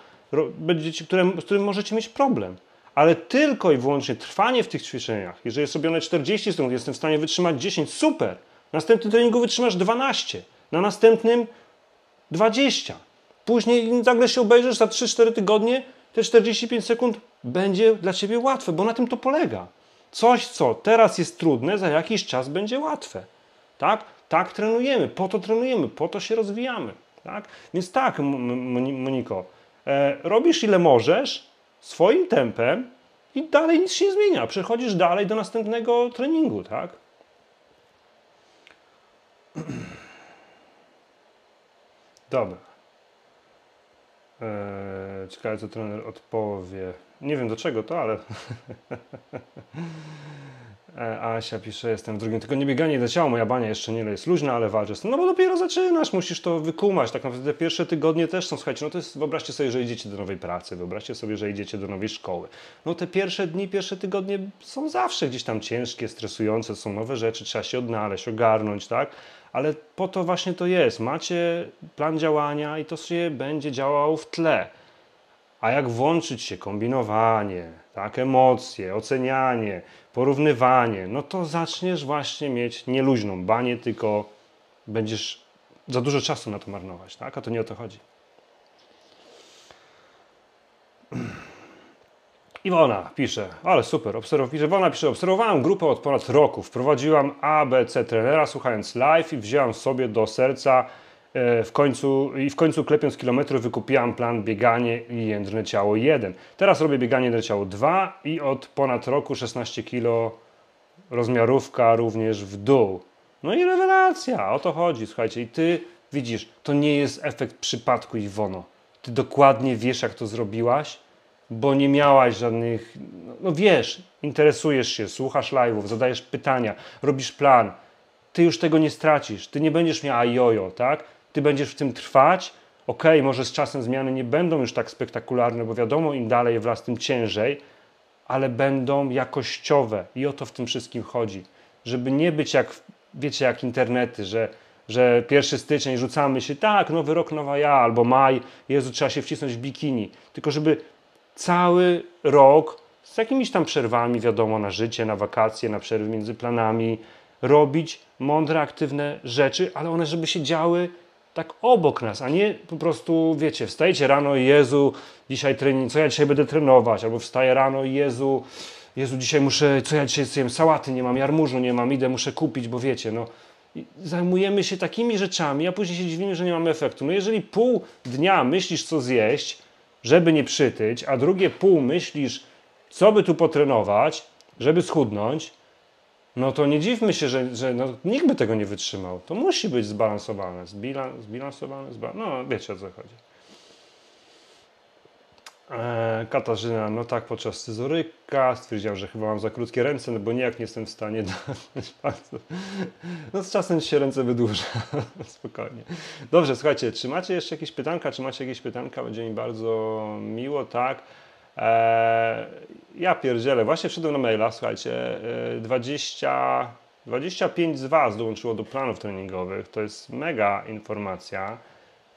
będziecie, które, z którym możecie mieć problem. Ale tylko i wyłącznie trwanie w tych ćwiczeniach, jeżeli jest robione 40 sekund, jestem w stanie wytrzymać 10, super. Na następnym treningu wytrzymasz 12, na następnym 20. Później nagle się obejrzysz za 3-4 tygodnie, te 45 sekund będzie dla Ciebie łatwe, bo na tym to polega. Coś, co teraz jest trudne, za jakiś czas będzie łatwe. Tak? Tak trenujemy, po to trenujemy, po to się rozwijamy. Tak? Więc tak, Moniko, e, robisz ile możesz, swoim tempem i dalej nic się nie zmienia. Przechodzisz dalej do następnego treningu, tak? Dobra. Eee, ciekawe, co trener odpowie. Nie wiem do czego to, ale. E, Asia pisze, jestem w drugim tygodniu bieganie do ciała, moja bania jeszcze nie jest luźna, ale walczę z tym. No bo dopiero zaczynasz, musisz to wykumać. Tak naprawdę pierwsze tygodnie też są, słuchajcie, no to jest, wyobraźcie sobie, że idziecie do nowej pracy, wyobraźcie sobie, że idziecie do nowej szkoły. No te pierwsze dni, pierwsze tygodnie są zawsze gdzieś tam ciężkie, stresujące, są nowe rzeczy, trzeba się odnaleźć, ogarnąć, tak? Ale po to właśnie to jest. Macie plan działania i to się będzie działało w tle. A jak włączyć się kombinowanie, tak, emocje, ocenianie, porównywanie, no to zaczniesz właśnie mieć nieluźną banię, tylko będziesz za dużo czasu na to marnować, tak? A to nie o to chodzi. Iwona pisze, ale super, obserw, pisze, Iwona pisze, obserwowałam grupę od ponad roku, wprowadziłam ABC trenera słuchając live i wzięłam sobie do serca w końcu, i w końcu klepiąc kilometry wykupiłam plan bieganie i jędrne ciało 1. Teraz robię bieganie jędrne ciało 2 i od ponad roku 16 kg rozmiarówka również w dół. No i rewelacja, o to chodzi, słuchajcie. I ty widzisz, to nie jest efekt przypadku Iwono. Ty dokładnie wiesz, jak to zrobiłaś, bo nie miałaś żadnych, no, no wiesz, interesujesz się, słuchasz live'ów, zadajesz pytania, robisz plan. Ty już tego nie stracisz, ty nie będziesz miała jojo, tak? Ty będziesz w tym trwać. Ok, może z czasem zmiany nie będą już tak spektakularne, bo wiadomo, im dalej wraz, tym ciężej, ale będą jakościowe i o to w tym wszystkim chodzi. Żeby nie być jak, wiecie, jak internety, że, że pierwszy styczeń rzucamy się, tak, nowy rok, nowa ja, albo maj, Jezu, trzeba się wcisnąć w bikini. Tylko żeby cały rok z jakimiś tam przerwami, wiadomo, na życie, na wakacje, na przerwy między planami, robić mądre, aktywne rzeczy, ale one, żeby się działy tak obok nas, a nie po prostu, wiecie, wstajecie rano i Jezu, dzisiaj trening, co ja dzisiaj będę trenować, albo wstaję rano i Jezu, Jezu, dzisiaj muszę, co ja dzisiaj zjem, sałaty nie mam, jarmużu nie mam, idę, muszę kupić, bo wiecie, no. I zajmujemy się takimi rzeczami, a później się dziwimy, że nie mamy efektu. No jeżeli pół dnia myślisz, co zjeść, żeby nie przytyć, a drugie pół myślisz, co by tu potrenować, żeby schudnąć, no to nie dziwmy się, że, że no, nikt by tego nie wytrzymał. To musi być zbalansowane. Zbilan, zbilansowane, zba... no wiecie o co chodzi. Eee, Katarzyna, no tak, podczas scyzoryka stwierdziłam, że chyba mam za krótkie ręce, no bo nijak nie jestem w stanie. No z czasem się ręce wydłuża, spokojnie. Dobrze, słuchajcie, czy macie jeszcze jakieś pytanka? Czy macie jakieś pytanka? Będzie mi bardzo miło, tak. Eee, ja pierdzielę, właśnie wszedłem na maila, słuchajcie, 20, e, 25 z Was dołączyło do planów treningowych, to jest mega informacja,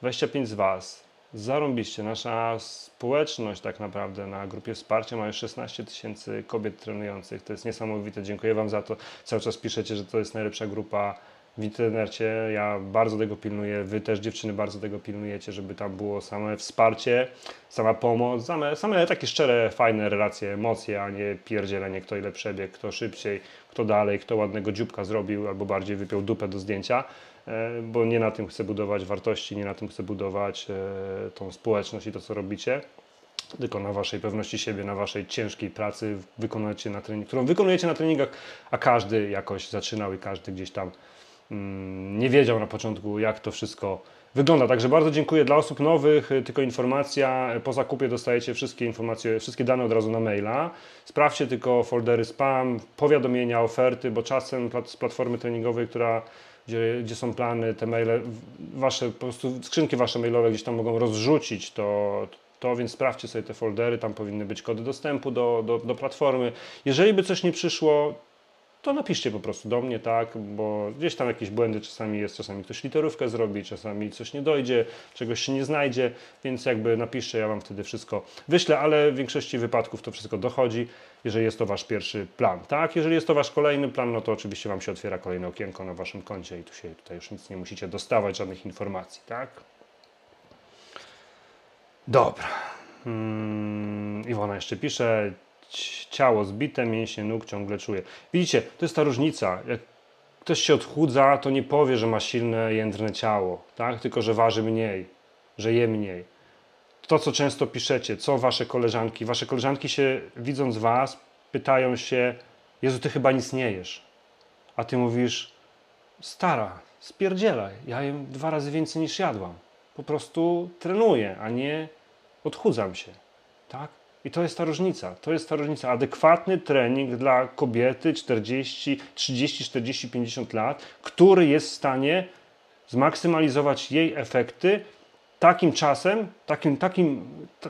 25 z Was, zarąbiście, nasza społeczność tak naprawdę na grupie wsparcia ma już 16 tysięcy kobiet trenujących, to jest niesamowite, dziękuję Wam za to, cały czas piszecie, że to jest najlepsza grupa w internecie. Ja bardzo tego pilnuję, wy też dziewczyny bardzo tego pilnujecie, żeby tam było same wsparcie, sama pomoc, same, same takie szczere, fajne relacje, emocje, a nie pierdzielenie, kto ile przebiegł, kto szybciej, kto dalej, kto ładnego dzióbka zrobił albo bardziej wypiął dupę do zdjęcia, e, bo nie na tym chcę budować wartości, nie na tym chcę budować e, tą społeczność i to, co robicie tylko na waszej pewności siebie, na waszej ciężkiej pracy, wykonujecie na trening, którą wykonujecie na treningach, a każdy jakoś zaczynał i każdy gdzieś tam nie wiedział na początku, jak to wszystko wygląda. Także bardzo dziękuję dla osób nowych. Tylko informacja, po zakupie dostajecie wszystkie informacje, wszystkie dane od razu na maila. Sprawdźcie tylko foldery spam, powiadomienia, oferty, bo czasem z platformy treningowej, która gdzie, gdzie są plany, te maile, wasze po prostu skrzynki wasze mailowe gdzieś tam mogą rozrzucić to, to więc sprawdźcie sobie te foldery, tam powinny być kody dostępu do, do, do platformy. Jeżeli by coś nie przyszło, to napiszcie po prostu do mnie, tak, bo gdzieś tam jakieś błędy czasami jest, czasami ktoś literówkę zrobi, czasami coś nie dojdzie, czegoś się nie znajdzie, więc jakby napiszcie, ja Wam wtedy wszystko wyślę, ale w większości wypadków to wszystko dochodzi, jeżeli jest to Wasz pierwszy plan, tak, jeżeli jest to Wasz kolejny plan, no to oczywiście Wam się otwiera kolejne okienko na Waszym koncie i tu się tutaj już nic nie musicie dostawać, żadnych informacji, tak. Dobra. Hmm, Iwona jeszcze pisze, "Ć- ciało zbite, mięśnie nóg ciągle czuję. Widzicie, to jest ta różnica. Jak ktoś się odchudza, to nie powie, że ma silne, jędrne ciało, tak? tylko że waży mniej, że je mniej. To, co często piszecie, co wasze koleżanki, wasze koleżanki się, widząc was, pytają się, Jezu, ty chyba nic nie jesz. A ty mówisz, stara, spierdzielaj, ja jem dwa razy więcej niż jadłam. Po prostu trenuję, a nie odchudzam się. Tak? I to jest ta różnica. To jest ta różnica. Adekwatny trening dla kobiety 40, 30, 40, 50 lat, który jest w stanie zmaksymalizować jej efekty takim czasem, takim, takim, ta,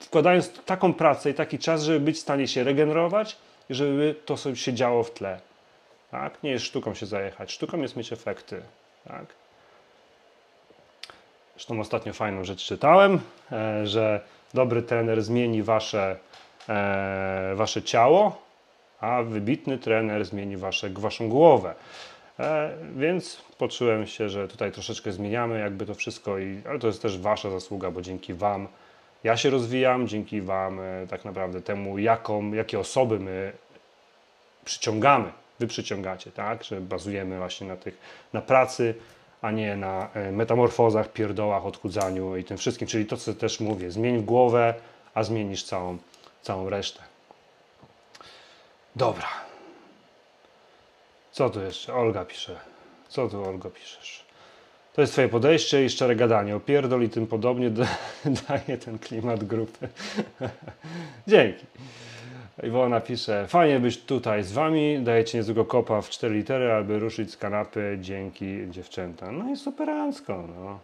wkładając taką pracę i taki czas, żeby być w stanie się regenerować i żeby to sobie się działo w tle. Tak? Nie jest sztuką się zajechać. Sztuką jest mieć efekty. Tak? Zresztą ostatnio fajną rzecz czytałem, e, że dobry trener zmieni wasze, e, wasze ciało, a wybitny trener zmieni wasze, waszą głowę. E, więc poczułem się, że tutaj troszeczkę zmieniamy jakby to wszystko, i, ale to jest też wasza zasługa, bo dzięki wam ja się rozwijam, dzięki wam e, tak naprawdę temu, jaką, jakie osoby my przyciągamy, wy przyciągacie, tak? Że bazujemy właśnie na tych, na pracy, a nie na e, metamorfozach, pierdołach, odchudzaniu i tym wszystkim. Czyli to, co też mówię, zmień głowę, a zmienisz całą, całą resztę. Dobra. Co tu jeszcze? Olga pisze. Co tu, Olgo, piszesz? To jest twoje podejście i szczere gadanie. Opierdol i tym podobnie da, daje ten klimat grupy. Dzięki. Iwona pisze, fajnie być tutaj z wami, dajecie niezłego kopa w 4 litery, aby ruszyć z kanapy, dzięki dziewczęta. No i superancko, no.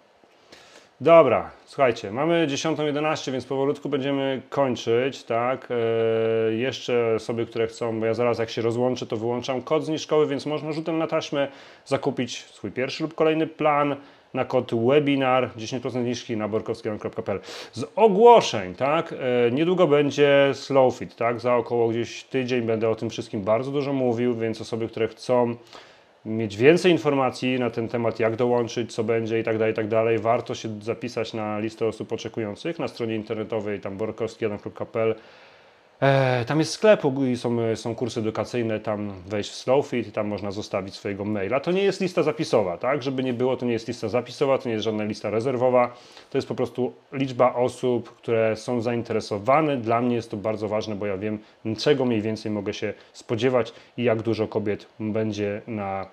Dobra, słuchajcie, mamy 10.11, więc powolutku będziemy kończyć, tak? E, jeszcze osoby, które chcą, bo ja zaraz jak się rozłączę, to wyłączam kod zniżkowy, więc można rzutem na taśmę zakupić swój pierwszy lub kolejny plan na kod webinar 10% zniżki na borkowskiego.pl. Z ogłoszeń, tak? E, niedługo będzie Slowfit, tak? Za około gdzieś tydzień będę o tym wszystkim bardzo dużo mówił, więc osoby, które chcą mieć więcej informacji na ten temat, jak dołączyć, co będzie i tak dalej, i tak dalej, warto się zapisać na listę osób oczekujących na stronie internetowej tam borkowski.pl. E, tam jest sklep są, są kursy edukacyjne, tam wejść w Slowfit tam można zostawić swojego maila. To nie jest lista zapisowa, tak? Żeby nie było, to nie jest lista zapisowa, to nie jest żadna lista rezerwowa. To jest po prostu liczba osób, które są zainteresowane. Dla mnie jest to bardzo ważne, bo ja wiem, czego mniej więcej mogę się spodziewać i jak dużo kobiet będzie na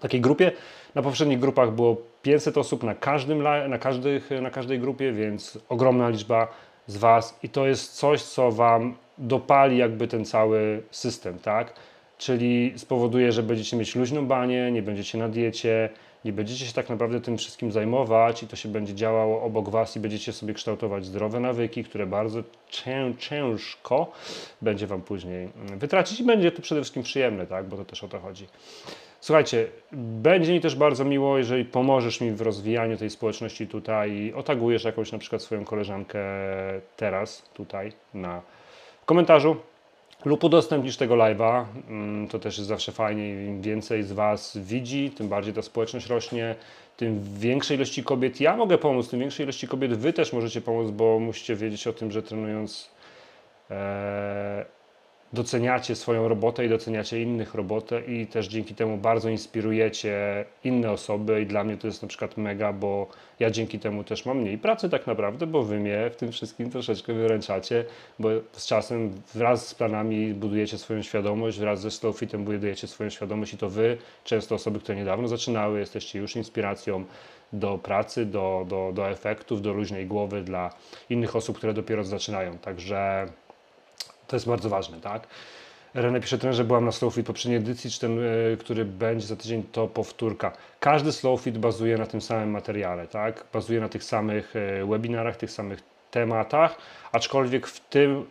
takiej grupie. Na poprzednich grupach było 500 osób na, każdym, na, każdych, na każdej grupie, więc ogromna liczba z Was i to jest coś, co Wam dopali jakby ten cały system, tak? Czyli spowoduje, że będziecie mieć luźną banię, nie będziecie na diecie, nie będziecie się tak naprawdę tym wszystkim zajmować i to się będzie działało obok Was i będziecie sobie kształtować zdrowe nawyki, które bardzo cię, ciężko będzie Wam później mm, wytracić i będzie to przede wszystkim przyjemne, tak? Bo to też o to chodzi. Słuchajcie, będzie mi też bardzo miło, jeżeli pomożesz mi w rozwijaniu tej społeczności tutaj i otagujesz jakąś na przykład swoją koleżankę teraz tutaj na komentarzu lub udostępnisz tego live'a. Mm, To też jest zawsze fajnie. Im więcej z Was widzi, tym bardziej ta społeczność rośnie, tym większej ilości kobiet ja mogę pomóc, tym większej ilości kobiet Wy też możecie pomóc, bo musicie wiedzieć o tym, że trenując e, doceniacie swoją robotę i doceniacie innych robotę i też dzięki temu bardzo inspirujecie inne osoby i dla mnie to jest na przykład mega, bo ja dzięki temu też mam mniej pracy tak naprawdę, bo wy mnie w tym wszystkim troszeczkę wyręczacie, bo z czasem wraz z planami budujecie swoją świadomość, wraz ze Slowfitem budujecie swoją świadomość i to wy, często osoby, które niedawno zaczynały, jesteście już inspiracją do pracy, do, do, do efektów, do luźnej głowy dla innych osób, które dopiero zaczynają. Także to jest bardzo ważne, tak? René pisze trenerze, byłam na Slowfit poprzedniej edycji, czy ten, y, który będzie za tydzień, to powtórka. Każdy Slowfit bazuje na tym samym materiale, tak? Bazuje na tych samych y, webinarach, tych samych tematach, aczkolwiek w tym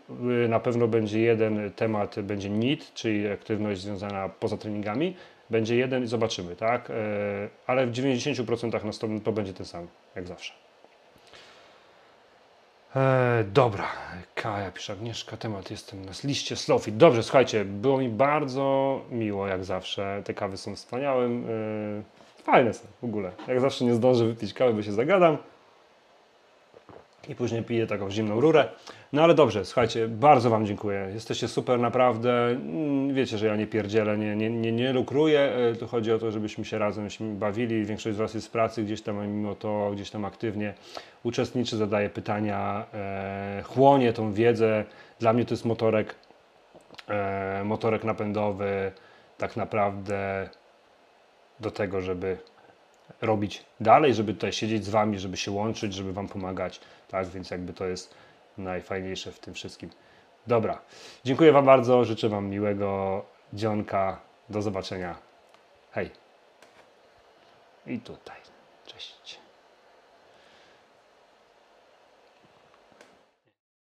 y, na pewno będzie jeden temat, będzie NIT, czyli aktywność związana poza treningami, będzie jeden i zobaczymy, tak? Ale w 90% nas to, to będzie ten sam, jak zawsze. E, dobra, Kaja pisze, Agnieszka, temat jestem na liście Slowfit. Dobrze, słuchajcie, było mi bardzo miło, jak zawsze. Te kawy są wspaniałym. E, fajne są w ogóle. Jak zawsze nie zdążę wypić kawy, bo się zagadam. I później piję taką zimną rurę. No ale dobrze, słuchajcie, bardzo Wam dziękuję. Jesteście super, naprawdę. Mm, Wiecie, że ja nie pierdzielę, nie, nie, nie, nie lukruję. E, Tu chodzi o to, żebyśmy się razem bawili. Większość z Was jest w pracy gdzieś tam, mimo to gdzieś tam aktywnie uczestniczy, zadaje pytania, e, chłonie tą wiedzę. Dla mnie to jest motorek, e, motorek napędowy tak naprawdę do tego, żeby robić dalej, żeby tutaj siedzieć z Wami, żeby się łączyć, żeby Wam pomagać. Tak, więc jakby to jest najfajniejsze w tym wszystkim. Dobra, dziękuję Wam bardzo, życzę Wam miłego dzionka. Do zobaczenia. Hej. I tutaj.